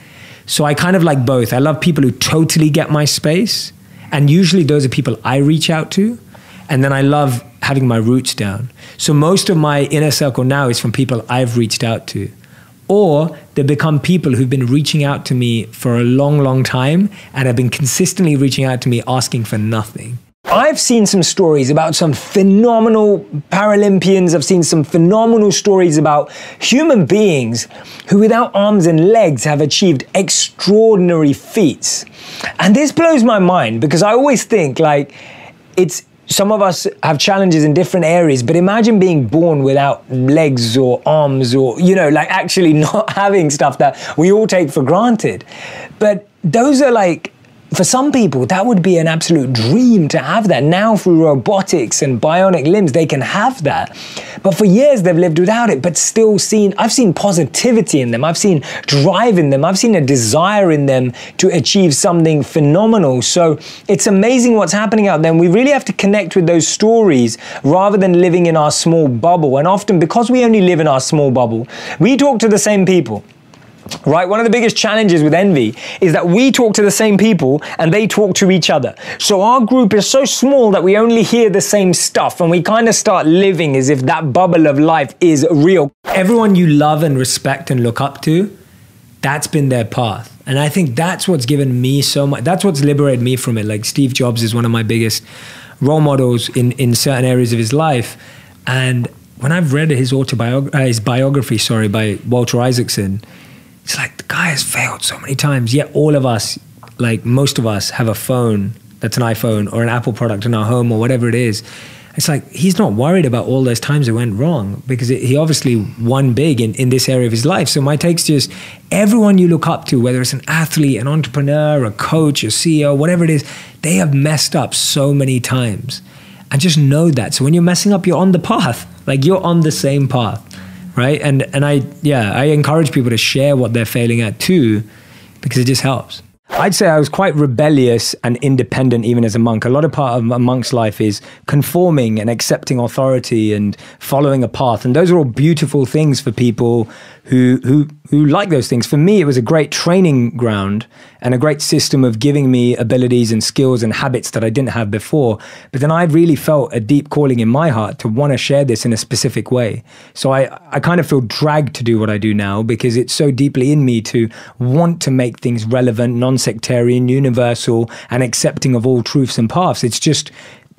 So I kind of like both. I love people who totally get my space. And usually those are people I reach out to. And then I love having my roots down. So most of my inner circle now is from people I've reached out to. Or they become people who've been reaching out to me for a long, long time and have been consistently reaching out to me asking for nothing. I've seen some stories about some phenomenal Paralympians. I've seen some phenomenal stories about human beings who, without arms and legs, have achieved extraordinary feats. And this blows my mind because I always think like it's some of us have challenges in different areas, but imagine being born without legs or arms or, you know, like actually not having stuff that we all take for granted. But those are like for some people, that would be an absolute dream to have that. Now, through robotics and bionic limbs, they can have that. But for years, they've lived without it, but still seen, I've seen positivity in them. I've seen drive in them. I've seen a desire in them to achieve something phenomenal. So it's amazing what's happening out there. And we really have to connect with those stories rather than living in our small bubble. And often, because we only live in our small bubble, we talk to the same people right? One of the biggest challenges with envy is that we talk to the same people and they talk to each other. So our group is so small that we only hear the same stuff and we kind of start living as if that bubble of life is real. Everyone you love and respect and look up to, that's been their path. And I think that's what's given me so much. That's what's liberated me from it. Like Steve Jobs is one of my biggest role models in, in certain areas of his life. And when I've read his autobiography, uh, his biography, sorry, by Walter Isaacson, it's like the guy has failed so many times. Yet all of us, like most of us, have a phone that's an iPhone or an Apple product in our home or whatever it is. It's like he's not worried about all those times it went wrong because it, he obviously won big in, in this area of his life. So my take's just everyone you look up to, whether it's an athlete, an entrepreneur, a coach, a CEO, whatever it is, they have messed up so many times. And just know that. So when you're messing up, you're on the path. Like you're on the same path right? And and I yeah, I encourage people to share what they're failing at too, because it just helps. I'd say I was quite rebellious and independent even as a monk. A lot of part of a monk's life is conforming and accepting authority and following a path. And those are all beautiful things for people who who who like those things. For me, it was a great training ground and a great system of giving me abilities and skills and habits that I didn't have before. But then I really felt a deep calling in my heart to want to share this in a specific way. So I, I kind of feel dragged to do what I do now because it's so deeply in me to want to make things relevant, non-sectarian, universal, and accepting of all truths and paths. It's just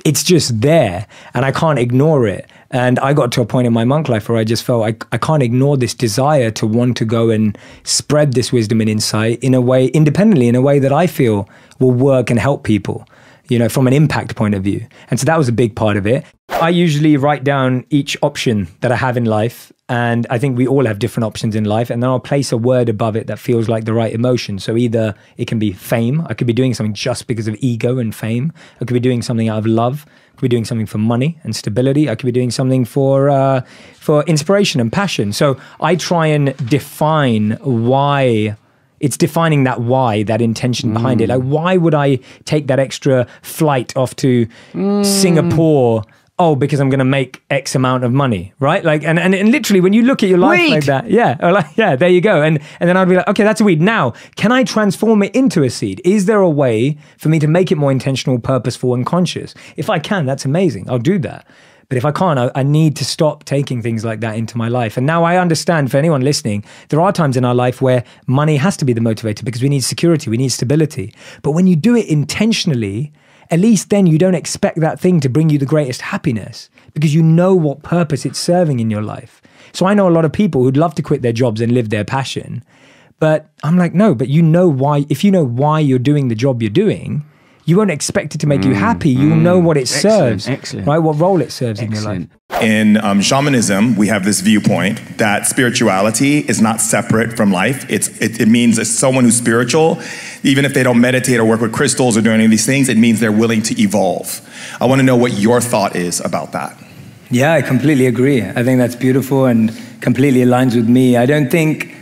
it's just there and I can't ignore it. And I got to a point in my monk life where I just felt I, I can't ignore this desire to want to go and spread this wisdom and insight in a way, independently, in a way that I feel will work and help people, you know, from an impact point of view. And so that was a big part of it. I usually write down each option that I have in life. And I think we all have different options in life. And then I'll place a word above it that feels like the right emotion. So either it can be fame, I could be doing something just because of ego and fame, I could be doing something out of love I could be doing something for money and stability. I could be doing something for uh, for inspiration and passion. So I try and define why it's defining that why, that intention behind mm. it. Like, why would I take that extra flight off to mm. Singapore oh, because I'm going to make X amount of money, right? Like, and, and, and literally when you look at your life weed. like that, yeah, or like, yeah, there you go. And, and then I'd be like, okay, that's a weed. Now, can I transform it into a seed? Is there a way for me to make it more intentional, purposeful, and conscious? If I can, that's amazing. I'll do that. But if I can't, I, I, need to stop taking things like that into my life. And now I understand for anyone listening, there are times in our life where money has to be the motivator because we need security, we need stability. But when you do it intentionally, at least then you don't expect that thing to bring you the greatest happiness because you know what purpose it's serving in your life. So I know a lot of people who'd love to quit their jobs and live their passion. But I'm like, no, but you know why, if you know why you're doing the job you're doing, you won't expect it to make mm, you happy. You'll mm, know what it excellent, serves, excellent. right? What role it serves excellent. in your life. In um, shamanism, we have this viewpoint that spirituality is not separate from life. It's, it, it means that someone who's spiritual, even if they don't meditate or work with crystals or do any of these things, it means they're willing to evolve. I want to know what your thought is about that. Yeah, I completely agree. I think that's beautiful and completely aligns with me. I don't think,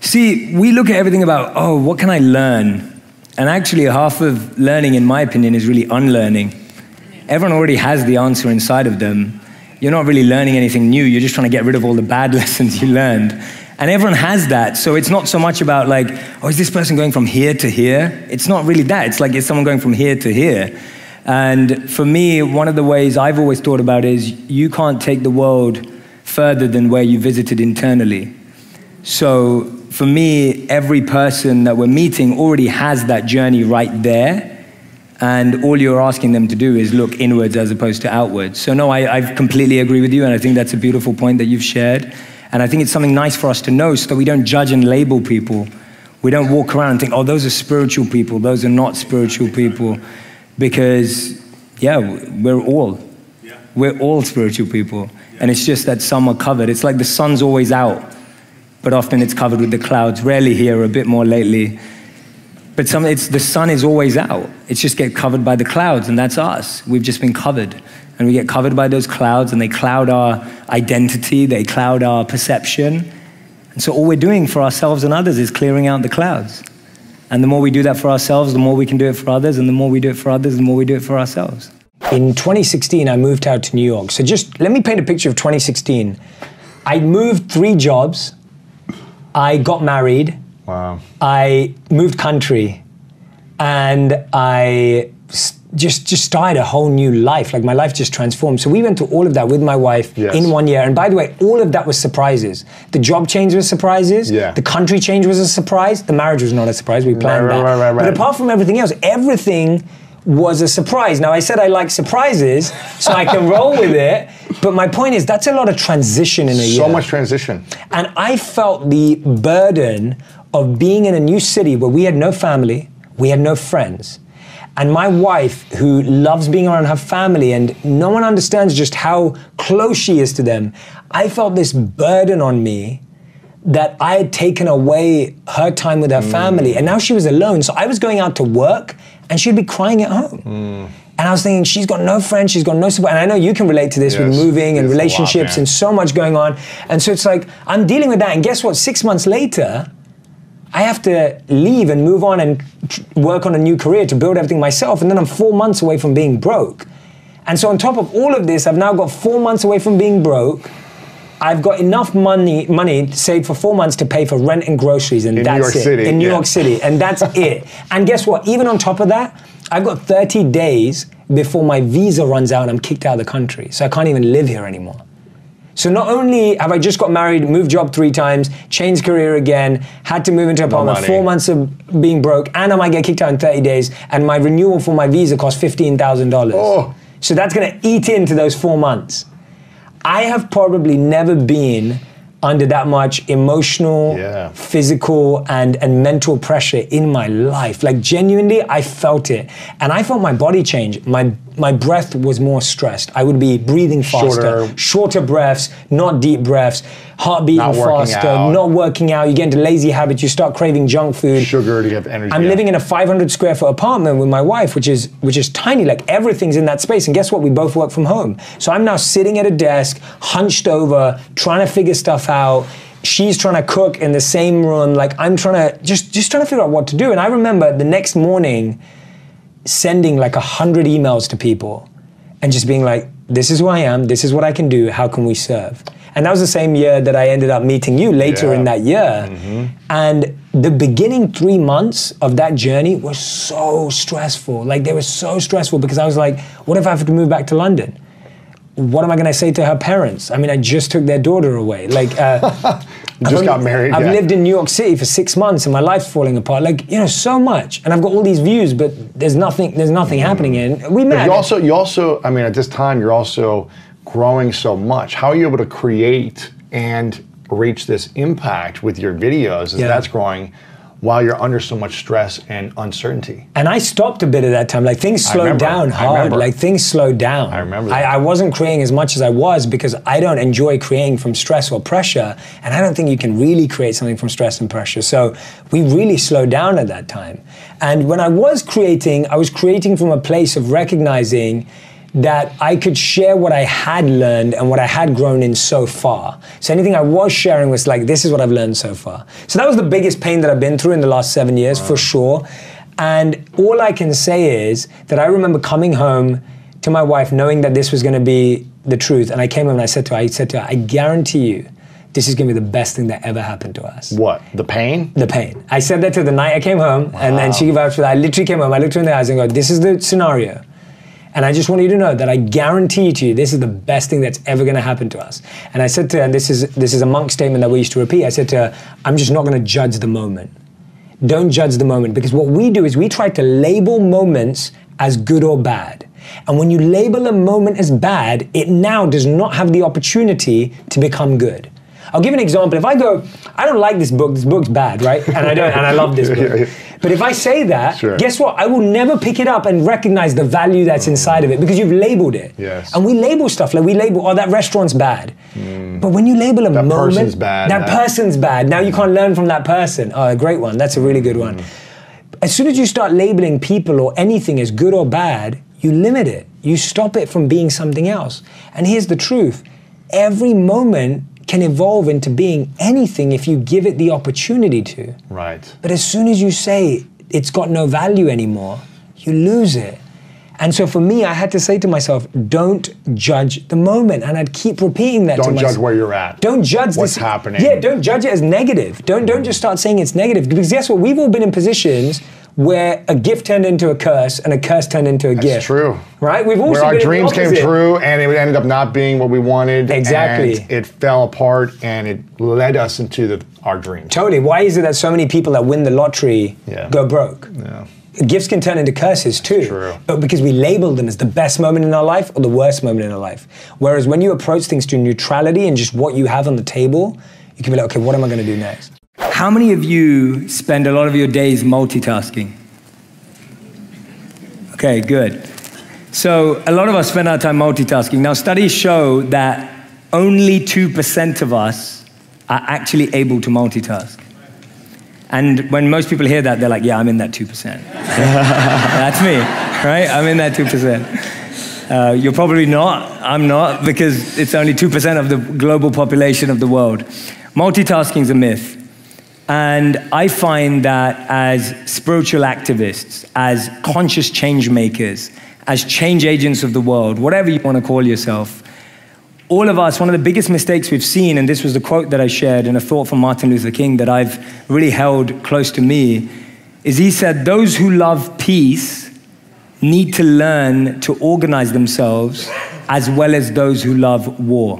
see, we look at everything about, oh, what can I learn? And actually, half of learning, in my opinion, is really unlearning. Everyone already has the answer inside of them. You're not really learning anything new, you're just trying to get rid of all the bad lessons you learned. And everyone has that. So it's not so much about, like, oh, is this person going from here to here? It's not really that. It's like, is someone going from here to here? And for me, one of the ways I've always thought about is you can't take the world further than where you visited internally. So for me, every person that we're meeting already has that journey right there. And all you're asking them to do is look inwards as opposed to outwards. So, no, I, I completely agree with you. And I think that's a beautiful point that you've shared. And I think it's something nice for us to know so that we don't judge and label people. We don't walk around and think, oh, those are spiritual people, those are not spiritual people. Because, yeah, we're all. We're all spiritual people. And it's just that some are covered. It's like the sun's always out, but often it's covered with the clouds. Rarely here, a bit more lately. But some, it's, the sun is always out. It's just get covered by the clouds, and that's us. We've just been covered. And we get covered by those clouds, and they cloud our identity, they cloud our perception. And so all we're doing for ourselves and others is clearing out the clouds. And the more we do that for ourselves, the more we can do it for others. And the more we do it for others, the more we do it for ourselves. In 2016, I moved out to New York. So just let me paint a picture of 2016. I moved three jobs. I got married. Wow. I moved country. And I just just started a whole new life. Like my life just transformed. So we went through all of that with my wife Yes. in one year. And by the way, all of that was surprises. The job change was surprises. Yeah. The country change was a surprise. The marriage was not a surprise. We planned right, that. right, right, But apart from everything else, everything was a surprise. Now I said I like surprises, so I can roll with it. But my point is that's a lot of transition in a year. So much transition. And I felt the burden of being in a new city where we had no family, we had no friends. And my wife, who loves being around her family, and no one understands just how close she is to them, I felt this burden on me that I had taken away her time with her mm. family. And now she was alone. So I was going out to work and she'd be crying at home. Hmm. And I was thinking, she's got no friends, she's got no support. And I know you can relate to this with moving and a lot, relationships and so much going on. And so it's like, I'm dealing with that. And guess what? Six months later, I have to leave and move on and tr- work on a new career to build everything myself. And then I'm four months away from being broke. And so on top of all of this, I've now got four months away from being broke. I've got enough money money saved for four months to pay for rent and groceries, and In New that's York it. City, in New yeah. York City, and that's it. And guess what? Even on top of that, I've got 30 days before my visa runs out and I'm kicked out of the country, so I can't even live here anymore. So not only have I just got married, moved job three times, changed career again, had to move into an apartment, money. four months of being broke, and I might get kicked out in 30 days, and my renewal for my visa costs $15,000. Oh. So that's gonna eat into those four months. I have probably never been under that much emotional, Yeah. physical, and, and mental pressure in my life. Like genuinely, I felt it. And I felt my body change. My my breath was more stressed. I would be breathing faster, Shorter. shorter breaths, not deep breaths, heart beating faster, out. not working out. You get into lazy habits, you start craving junk food. Sugar to get energy. I'm yeah. living in a 500 square foot apartment with my wife, which is which is tiny. Like everything's in that space. And guess what? We both work from home. So I'm now sitting at a desk, hunched over, trying to figure stuff out. She's trying to cook in the same room. Like I'm trying to just just trying to figure out what to do. And I remember the next morning sending like a hundred emails to people and just being like, this is who I am, this is what I can do, how can we serve? And that was the same year that I ended up meeting you later Yeah. in that year. And the beginning three months of that journey were so stressful. Like they were so stressful because I was like, what if I have to move back to London? What am I going to say to her parents? I mean, I just took their daughter away. Like, uh, I've Just got married, I've yeah. lived in New York City for six months, and my life's falling apart. Like, you know, so much, and I've got all these views, but there's nothing. There's nothing happening. And we But met. you also, you also, I mean, at this time, you're also growing so much. How are you able to create and reach this impact with your videos as Yeah. that's growing while you're under so much stress and uncertainty? And I stopped a bit at that time. Like things slowed down hard. Like things slowed down. I remember I. I wasn't creating as much as I was because I don't enjoy creating from stress or pressure. And I don't think you can really create something from stress and pressure. So we really slowed down at that time. And when I was creating, I was creating from a place of recognizing that I could share what I had learned and what I had grown in so far. So anything I was sharing was like, this is what I've learned so far. So that was the biggest pain that I've been through in the last seven years, for sure. And all I can say is that I remember coming home to my wife knowing that this was going to be the truth. And I came home and I said to her, I said to her, I guarantee you, this is going to be the best thing that ever happened to us What? The pain? the pain. I said that to the night I came home, and then she vouched for that. I literally came home, I looked her in the eyes and go, This is the scenario. And I just want you to know that I guarantee to you this is the best thing that's ever going to happen to us. And I said to her, and this is this is a monk statement that we used to repeat. I said to her, I'm just not going to judge the moment. Don't judge the moment because what we do is we try to label moments as good or bad. And when you label a moment as bad, it now does not have the opportunity to become good. I'll give an example. If I go, I don't like this book, this book's bad, right? And I don't, and I love this book. But if I say that, Sure. guess what? I will never pick it up and recognize the value that's inside of it because you've labeled it. Yes. And we label stuff like we label, oh, that restaurant's bad. Hmm. But when you label a That moment, person's bad, that that- person's bad. Now you can't learn from that person. Oh, a great one. That's a really good one. Hmm. As soon as you start labeling people or anything as good or bad, you limit it. You stop it from being something else. And here's the truth every moment can evolve into being anything if you give it the opportunity to. Right. But as soon as you say it's got no value anymore, you lose it. And so for me, I had to say to myself, don't judge the moment. And I'd keep repeating that to Don't myself. judge where you're at. Don't judge What's this. happening. Yeah, don't judge it as negative. Don't don't just start saying it's negative. Because guess what? We've all been in positions where a gift turned into a curse and a curse turned into a gift. That's gift. true. Right? We've also Where our dreams came true and it ended up not being what we wanted. Exactly. And it fell apart and it led us into the, our dreams. Totally. Why is it that so many people that win the lottery Yeah. go broke? Yeah. Gifts can turn into curses too. True. But because we label them as the best moment in our life or the worst moment in our life. Whereas when you approach things to neutrality and just what you have on the table, you can be like, okay, what am I going to do next? How many of you spend a lot of your days multitasking? Okay, good. So a lot of us spend our time multitasking. Now, studies show that only 2% of us are actually able to multitask. And when most people hear that, they're like, yeah, I'm in that 2%. That's me, right? I'm in that 2%. Uh, you're probably not. I'm not because it's only 2% of the global population of the world. Multitasking is a myth. And I find that as spiritual activists, as conscious change makers, as change agents of the world, whatever you want to call yourself, all of us, one of the biggest mistakes we've seen, and this was the quote that I shared and a thought from Martin Luther King that I've really held close to me, is he said, Those who love peace need to learn to organize themselves as well as those who love war.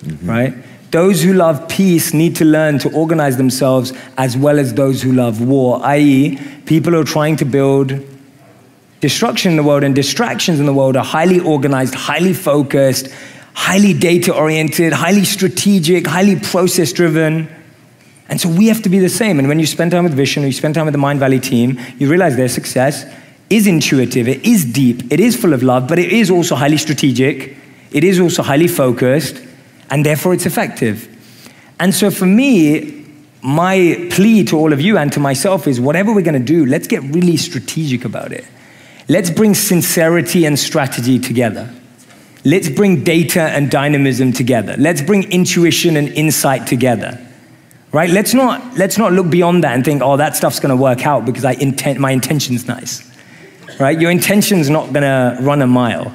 Mm-hmm. Right? Those who love peace need to learn to organize themselves as well as those who love war, i.e., people who are trying to build destruction in the world and distractions in the world are highly organized, highly focused, highly data oriented, highly strategic, highly process driven. And so we have to be the same. And when you spend time with Vishen or you spend time with the Mindvalley team, you realize their success is intuitive, it is deep, it is full of love, but it is also highly strategic, it is also highly focused, and therefore it's effective. And so for me, my plea to all of you and to myself is whatever we're going to do, let's get really strategic about it. Let's bring sincerity and strategy together. Let's bring data and dynamism together. Let's bring intuition and insight together. Right? Let's not, let's not look beyond that and think, oh, that stuff's going to work out because I intent, my intention's nice. Right? Your intention's not going to run a mile,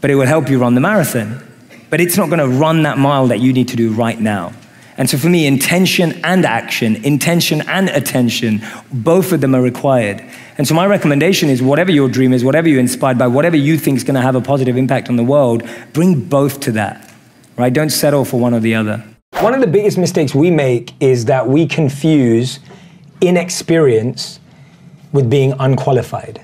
but it will help you run the marathon. But it's not going to run that mile that you need to do right now. And so for me, intention and action, intention and attention, both of them are required. And so my recommendation is whatever your dream is, whatever you're inspired by, whatever you think is going to have a positive impact on the world, bring both to that. Right? Don't settle for one or the other. One of the biggest mistakes we make is that we confuse inexperience with being unqualified.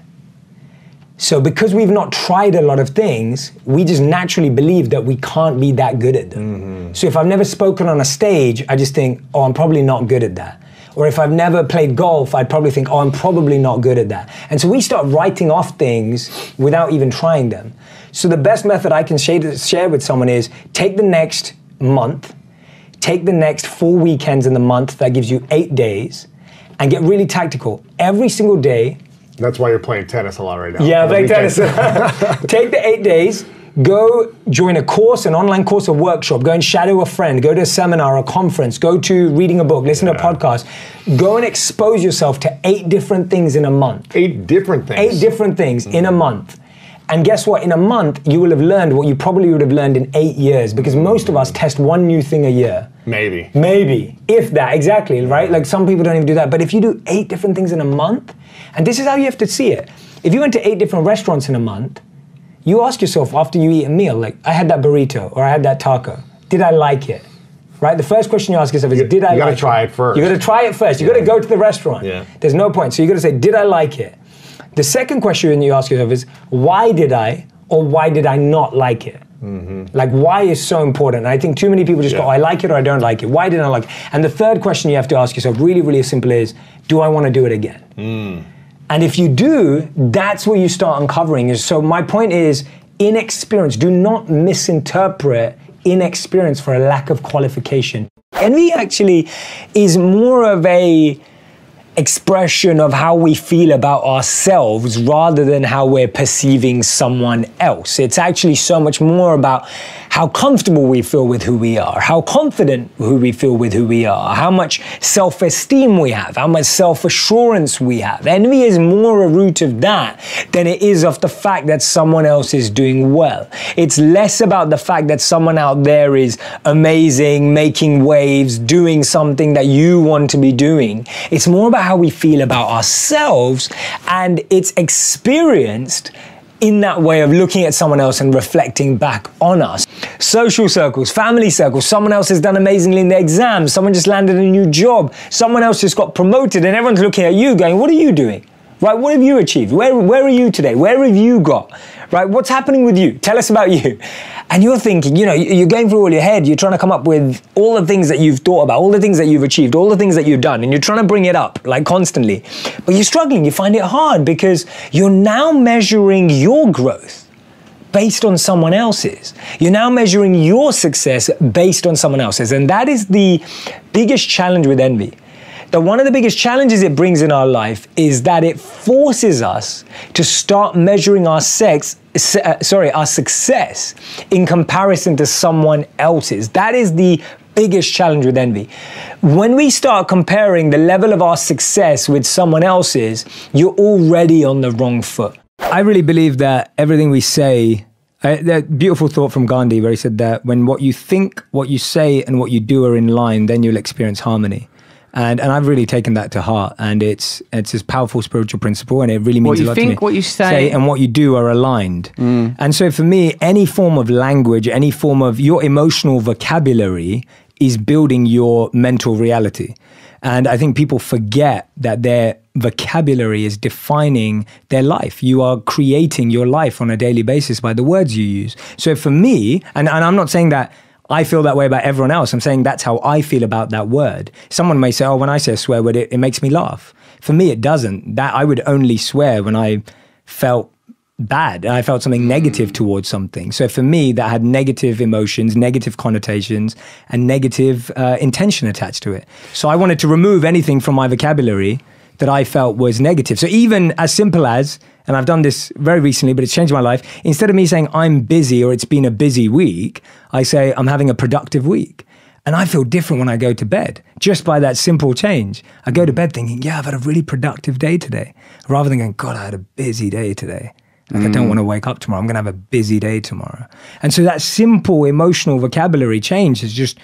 So, because we've not tried a lot of things, we just naturally believe that we can't be that good at them. Mm-hmm. So, if I've never spoken on a stage, I just think, oh, I'm probably not good at that. Or if I've never played golf, I'd probably think, oh, I'm probably not good at that. And so we start writing off things without even trying them. So, the best method I can share, share with someone is take the next month, take the next four weekends in the month, that gives you eight days, and get really tactical. Every single day, That's why you're playing tennis a lot right now. yeah, On the play tennis. Take the eight days, go join a course, an online course, a workshop, go and shadow a friend, go to a seminar, a conference, go to reading a book, listen to a podcast. Go and expose yourself to eight different things in a month. Eight different things. Eight different things in a mm-hmm. month. And guess what? In a month, you will have learned what you probably would have learned in eight years because most of us test one new thing a year. Maybe. Maybe, if that, exactly, right? Like some people don't even do that. But if you do eight different things in a month, and this is how you have to see it. If you went to eight different restaurants in a month, you ask yourself after you eat a meal, like, I had that burrito or I had that taco. Did I like it? Right? The first question you ask yourself is, You- did I you gotta like try it first. You gotta try it first. You gotta go to the restaurant. Yeah. There's no point. So you gotta say, did I like it? The second question you ask yourself is, why did I or why did I not like it? Mm-hmm. Like, why is so important? And I think too many people just go, I like it or I don't like it. Why didn't I like it? And the third question you have to ask yourself, really, really simple, is do I want to do it again? Mm. And if you do, that's where you start uncovering. Is So my point is, inexperience. Do not misinterpret inexperience for a lack of qualification. Envy actually is more of a expression of how we feel about ourselves rather than how we're perceiving someone else. It's actually so much more about how comfortable we feel with who we are, how confident who we feel with who we are, how much self-esteem we have, how much self-assurance we have. Envy is more a root of that than it is of the fact that someone else is doing well. It's less about the fact that someone out there is amazing, making waves, doing something that you want to be doing. It's more about how we feel about ourselves and it's experienced in that way of looking at someone else and reflecting back on us. Social circles, family circles, someone else has done amazingly in their exams, someone just landed a new job, someone else just got promoted, and everyone's looking at you going, What are you doing? Right? What have you achieved? Where, where are you today? Where have you got? Right? What's happening with you? Tell us about you. And you're thinking, you know, you- you're going through all your head, you're trying to come up with all the things that you've thought about, all the things that you've achieved, all the things that you've done, and you're trying to bring it up like constantly. But you're struggling, you find it hard because you're now measuring your growth based on someone else's. You're now measuring your success based on someone else's. And that is the biggest challenge with envy. That one of the biggest challenges it brings in our life is that it forces us to start measuring our sex, uh, sorry, our success in comparison to someone else's. That is the biggest challenge with envy. When we start comparing the level of our success with someone else's, you're already on the wrong foot. I really believe that everything we say, uh, that beautiful thought from Gandhi where he said that when what you think, what you say, and what you do are in line, then you'll experience harmony. And, and I've really taken that to heart, and it's it's this powerful spiritual principle, and it really means What a you lot think, to me. what you think, what you say- and what you do are aligned. Mm. And so for me, any form of language, any form of your emotional vocabulary is building your mental reality. And I think people forget that their vocabulary is defining their life. You are creating your life on a daily basis by the words you use. So for me, and, and I'm not saying that I feel that way about everyone else. I'm saying that's how I feel about that word. Someone may say, oh, when I say a swear word, it, it makes me laugh. For me, it doesn't. That I would only swear when I felt bad and I felt something negative towards something. So for me, that had negative emotions, negative connotations, and negative uh, intention attached to it. So I wanted to remove anything from my vocabulary that I felt was negative. So even as simple as, and I've done this very recently, but it's changed my life, instead of me saying I'm busy or it's been a busy week, I say I'm having a productive week. And I feel different when I go to bed just by that simple change. I go to bed thinking, yeah, I've had a really productive day today, rather than going, God, I had a busy day today. Like, I don't mm. want to wake up tomorrow. I'm going to have a busy day tomorrow. And so that simple emotional vocabulary change has just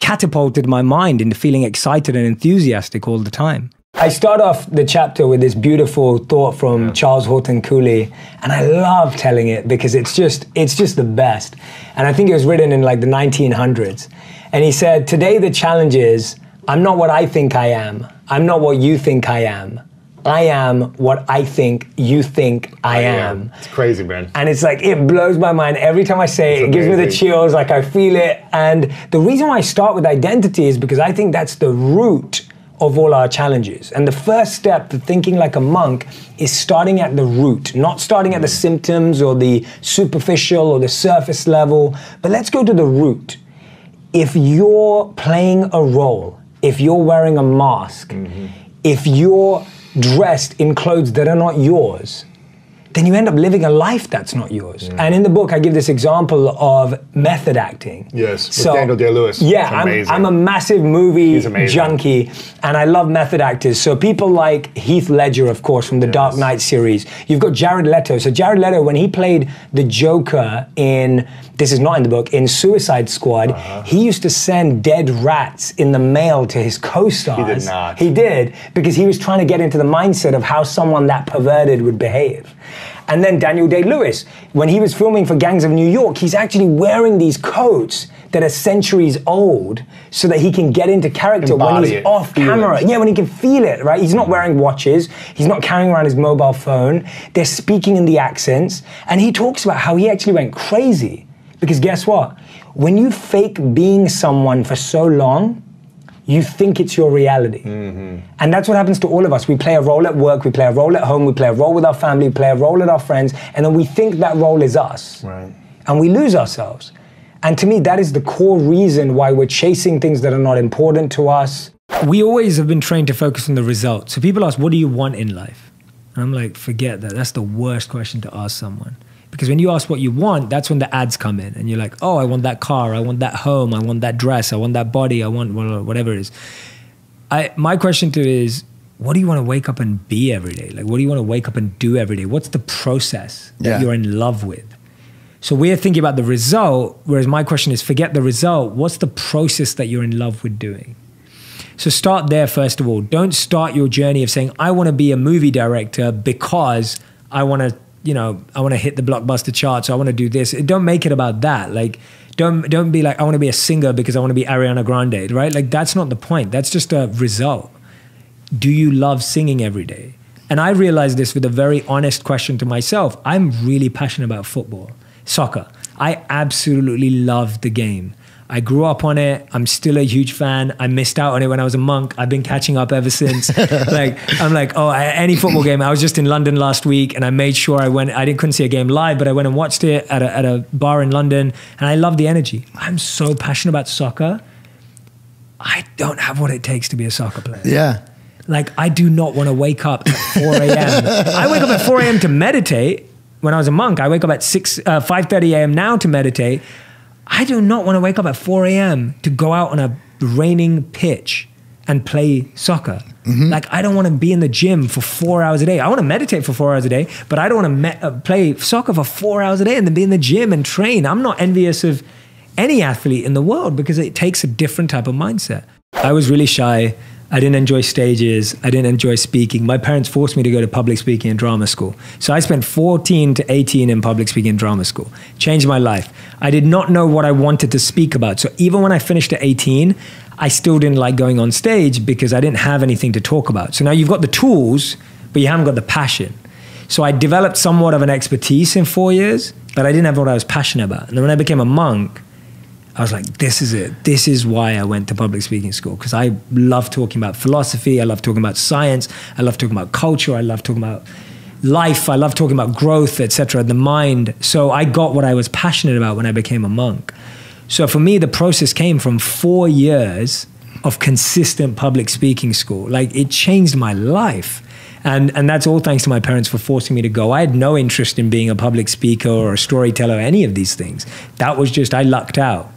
catapulted my mind into feeling excited and enthusiastic all the time. I start off the chapter with this beautiful thought from Charles Horton Cooley, and I love telling it because it's just it's just the best. And I think it was written in like the 1900s. And he said, "Today the challenge is I'm not what I think I am. I'm not what you think I am. I am what I think you think I oh, am." It's crazy, man. And it's like, it blows my mind every time I say it. It gives me the chills, like I feel it. And the reason why I start with identity is because I think that's the root of all our challenges. And the first step to thinking like a monk is starting at the root, not starting at the symptoms or the superficial or the surface level, but let's go to the root. If you're playing a role, if you're wearing a mask, mm-hmm. if you're dressed in clothes that are not yours, then you end up living a life that's not yours. And in the book, I give this example of method acting. Yes, with Daniel Day-Lewis. Yeah, I'm. I'm a massive movie junkie, and I love method actors. So people like Heath Ledger, of course, from the Dark Knight series. You've got Jared Leto. So Jared Leto, when he played the Joker in this is not in the book in Suicide Squad, Uh-huh. he used to send dead rats in the mail to his co-stars. He did not. He did because he was trying to get into the mindset of how someone that perverted would behave. And then Daniel Day Lewis, when he was filming for Gangs of New York, he's actually wearing these coats that are centuries old so that he can get into character when he's it, off camera. it. Yeah, when he can feel it, right? He's not wearing watches, he's not carrying around his mobile phone, they're speaking in the accents. And he talks about how he actually went crazy. Because guess what? When you fake being someone for so long, you think it's your reality. Mm-hmm. And that's what happens to all of us. We play a role at work, we play a role at home, we play a role with our family, we play a role with our friends, and then we think that role is us. Right. And we lose ourselves. And to me, that is the core reason why we're chasing things that are not important to us. We always have been trained to focus on the result. So people ask, what do you want in life? And I'm like, forget that. That's the worst question to ask someone. Because when you ask what you want, that's when the ads come in. And you're like, oh, I want that car, I want that home, I want that dress, I want that body, I want whatever it is. I, my question to you is, what do you want to wake up and be every day? Like, what do you want to wake up and do every day? What's the process that Yeah. you're in love with? So we're thinking about the result, whereas my question is forget the result. What's the process that you're in love with doing? So start there first of all. Don't start your journey of saying I want to be a movie director because I want to, you know, I want to hit the blockbuster charts. I want to do this. Don't make it about that. Like don't don't be like I want to be a singer because I want to be Ariana Grande, right? Like that's not the point. That's just a result. Do you love singing every day? And I realized this with a very honest question to myself. I'm really passionate about football, soccer. I absolutely love the game. I grew up on it. I'm still a huge fan. I missed out on it when I was a monk. I've been catching up ever since. like I'm like, oh, any football game. I was just in London last week, and I made sure I went. I didn't couldn't see a game live, but I went and watched it at a, at a bar in London, and I love the energy. I'm so passionate about soccer. I don't have what it takes to be a soccer player. Yeah. Like I do not want to wake up at 4 a.m. I wake up at 4 a.m. to meditate. When I was a monk, I wake up at 6, uh, 5.30 a.m. now to meditate. I do not want to wake up at 4 a.m. to go out on a raining pitch and play soccer. Like I don't want to be in the gym for four hours a day. I want to meditate for four hours a day, but I don't want to me- uh, play soccer for four hours a day and then be in the gym and train. I'm not envious of any athlete in the world because it takes a different type of mindset. I was really shy. I didn't enjoy stages. I didn't enjoy speaking. My parents forced me to go to public speaking and drama school. So I spent 14 to 18 in public speaking and drama school. Changed my life. I did not know what I wanted to speak about. So even when I finished at 18, I still didn't like going on stage because I didn't have anything to talk about. So now you've got the tools, but you haven't got the passion. So I developed somewhat of an expertise in four years, but I didn't have what I was passionate about. And then when I became a monk, I was like, this is it. This is why I went to public speaking school because I love talking about philosophy. I love talking about science. I love talking about culture. I love talking about life. I love talking about growth, etc. The mind. So I got what I was passionate about when I became a monk. So for me, the process came from four years of consistent public speaking school. Like it changed my life. And, and that's all thanks to my parents for forcing me to go. I had no interest in being a public speaker or a storyteller or any of these things. That was just, I lucked out.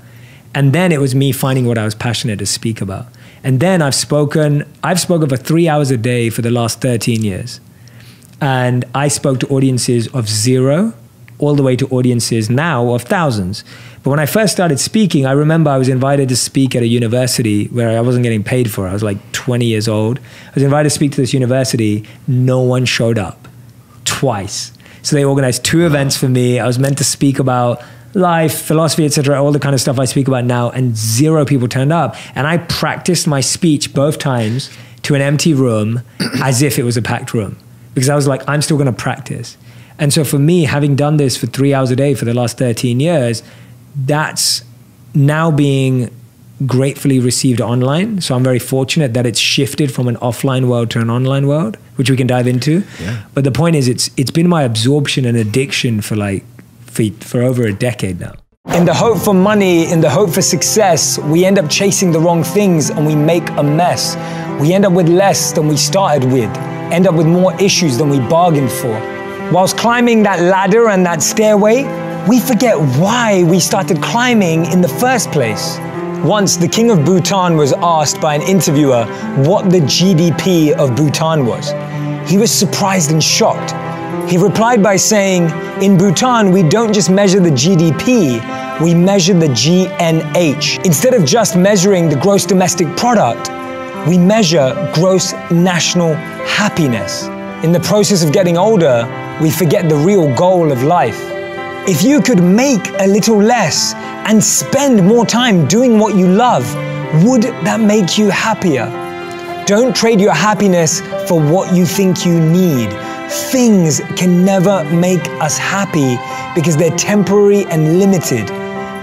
And then it was me finding what I was passionate to speak about. And then I've spoken, I've spoken for three hours a day for the last 13 years. And I spoke to audiences of zero all the way to audiences now of thousands. But when I first started speaking, I remember I was invited to speak at a university where I wasn't getting paid for. I was like 20 years old. I was invited to speak to this university. No one showed up twice. So they organized two events for me. I was meant to speak about life, philosophy, etc., all the kind of stuff I speak about now, and zero people turned up. And I practiced my speech both times to an empty room as if it was a packed room because I was like, I'm still going to practice. And so for me, having done this for three hours a day for the last 13 years, that's now being gratefully received online. So I'm very fortunate that it's shifted from an offline world to an online world, which we can dive into. Yeah. But the point is, it's it's been my absorption and addiction for like for, for over a decade now. In the hope for money, in the hope for success, we end up chasing the wrong things and we make a mess. We end up with less than we started with, end up with more issues than we bargained for. whilst climbing that ladder and that stairway, we forget why we started climbing in the first place. Once, the king of Bhutan was asked by an interviewer what the GDP of Bhutan was. He was surprised and shocked. He replied by saying, In Bhutan, we don't just measure the GDP, we measure the GNH. Instead of just measuring the gross domestic product, we measure gross national happiness. In the process of getting older, we forget the real goal of life. If you could make a little less and spend more time doing what you love, would that make you happier? Don't trade your happiness for what you think you need. Things can never make us happy because they're temporary and limited,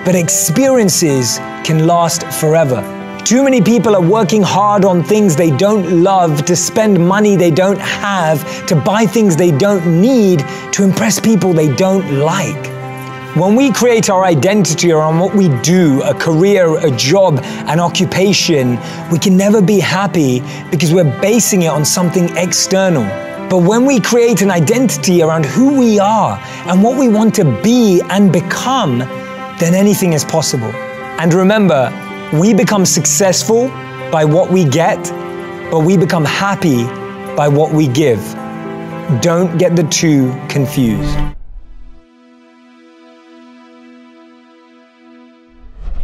but experiences can last forever. Too many people are working hard on things they don't love, to spend money they don't have, to buy things they don't need, to impress people they don't like. When we create our identity around what we do, a career, a job, an occupation, we can never be happy because we're basing it on something external. But when we create an identity around who we are and what we want to be and become, then anything is possible. And remember, we become successful by what we get, but we become happy by what we give. Don't get the two confused.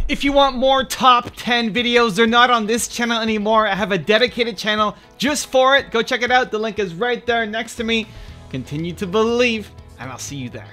If you want more top 10 videos, they're not on this channel anymore. I have a dedicated channel just for it. Go check it out. The link is right there next to me. Continue to believe, and I'll see you there.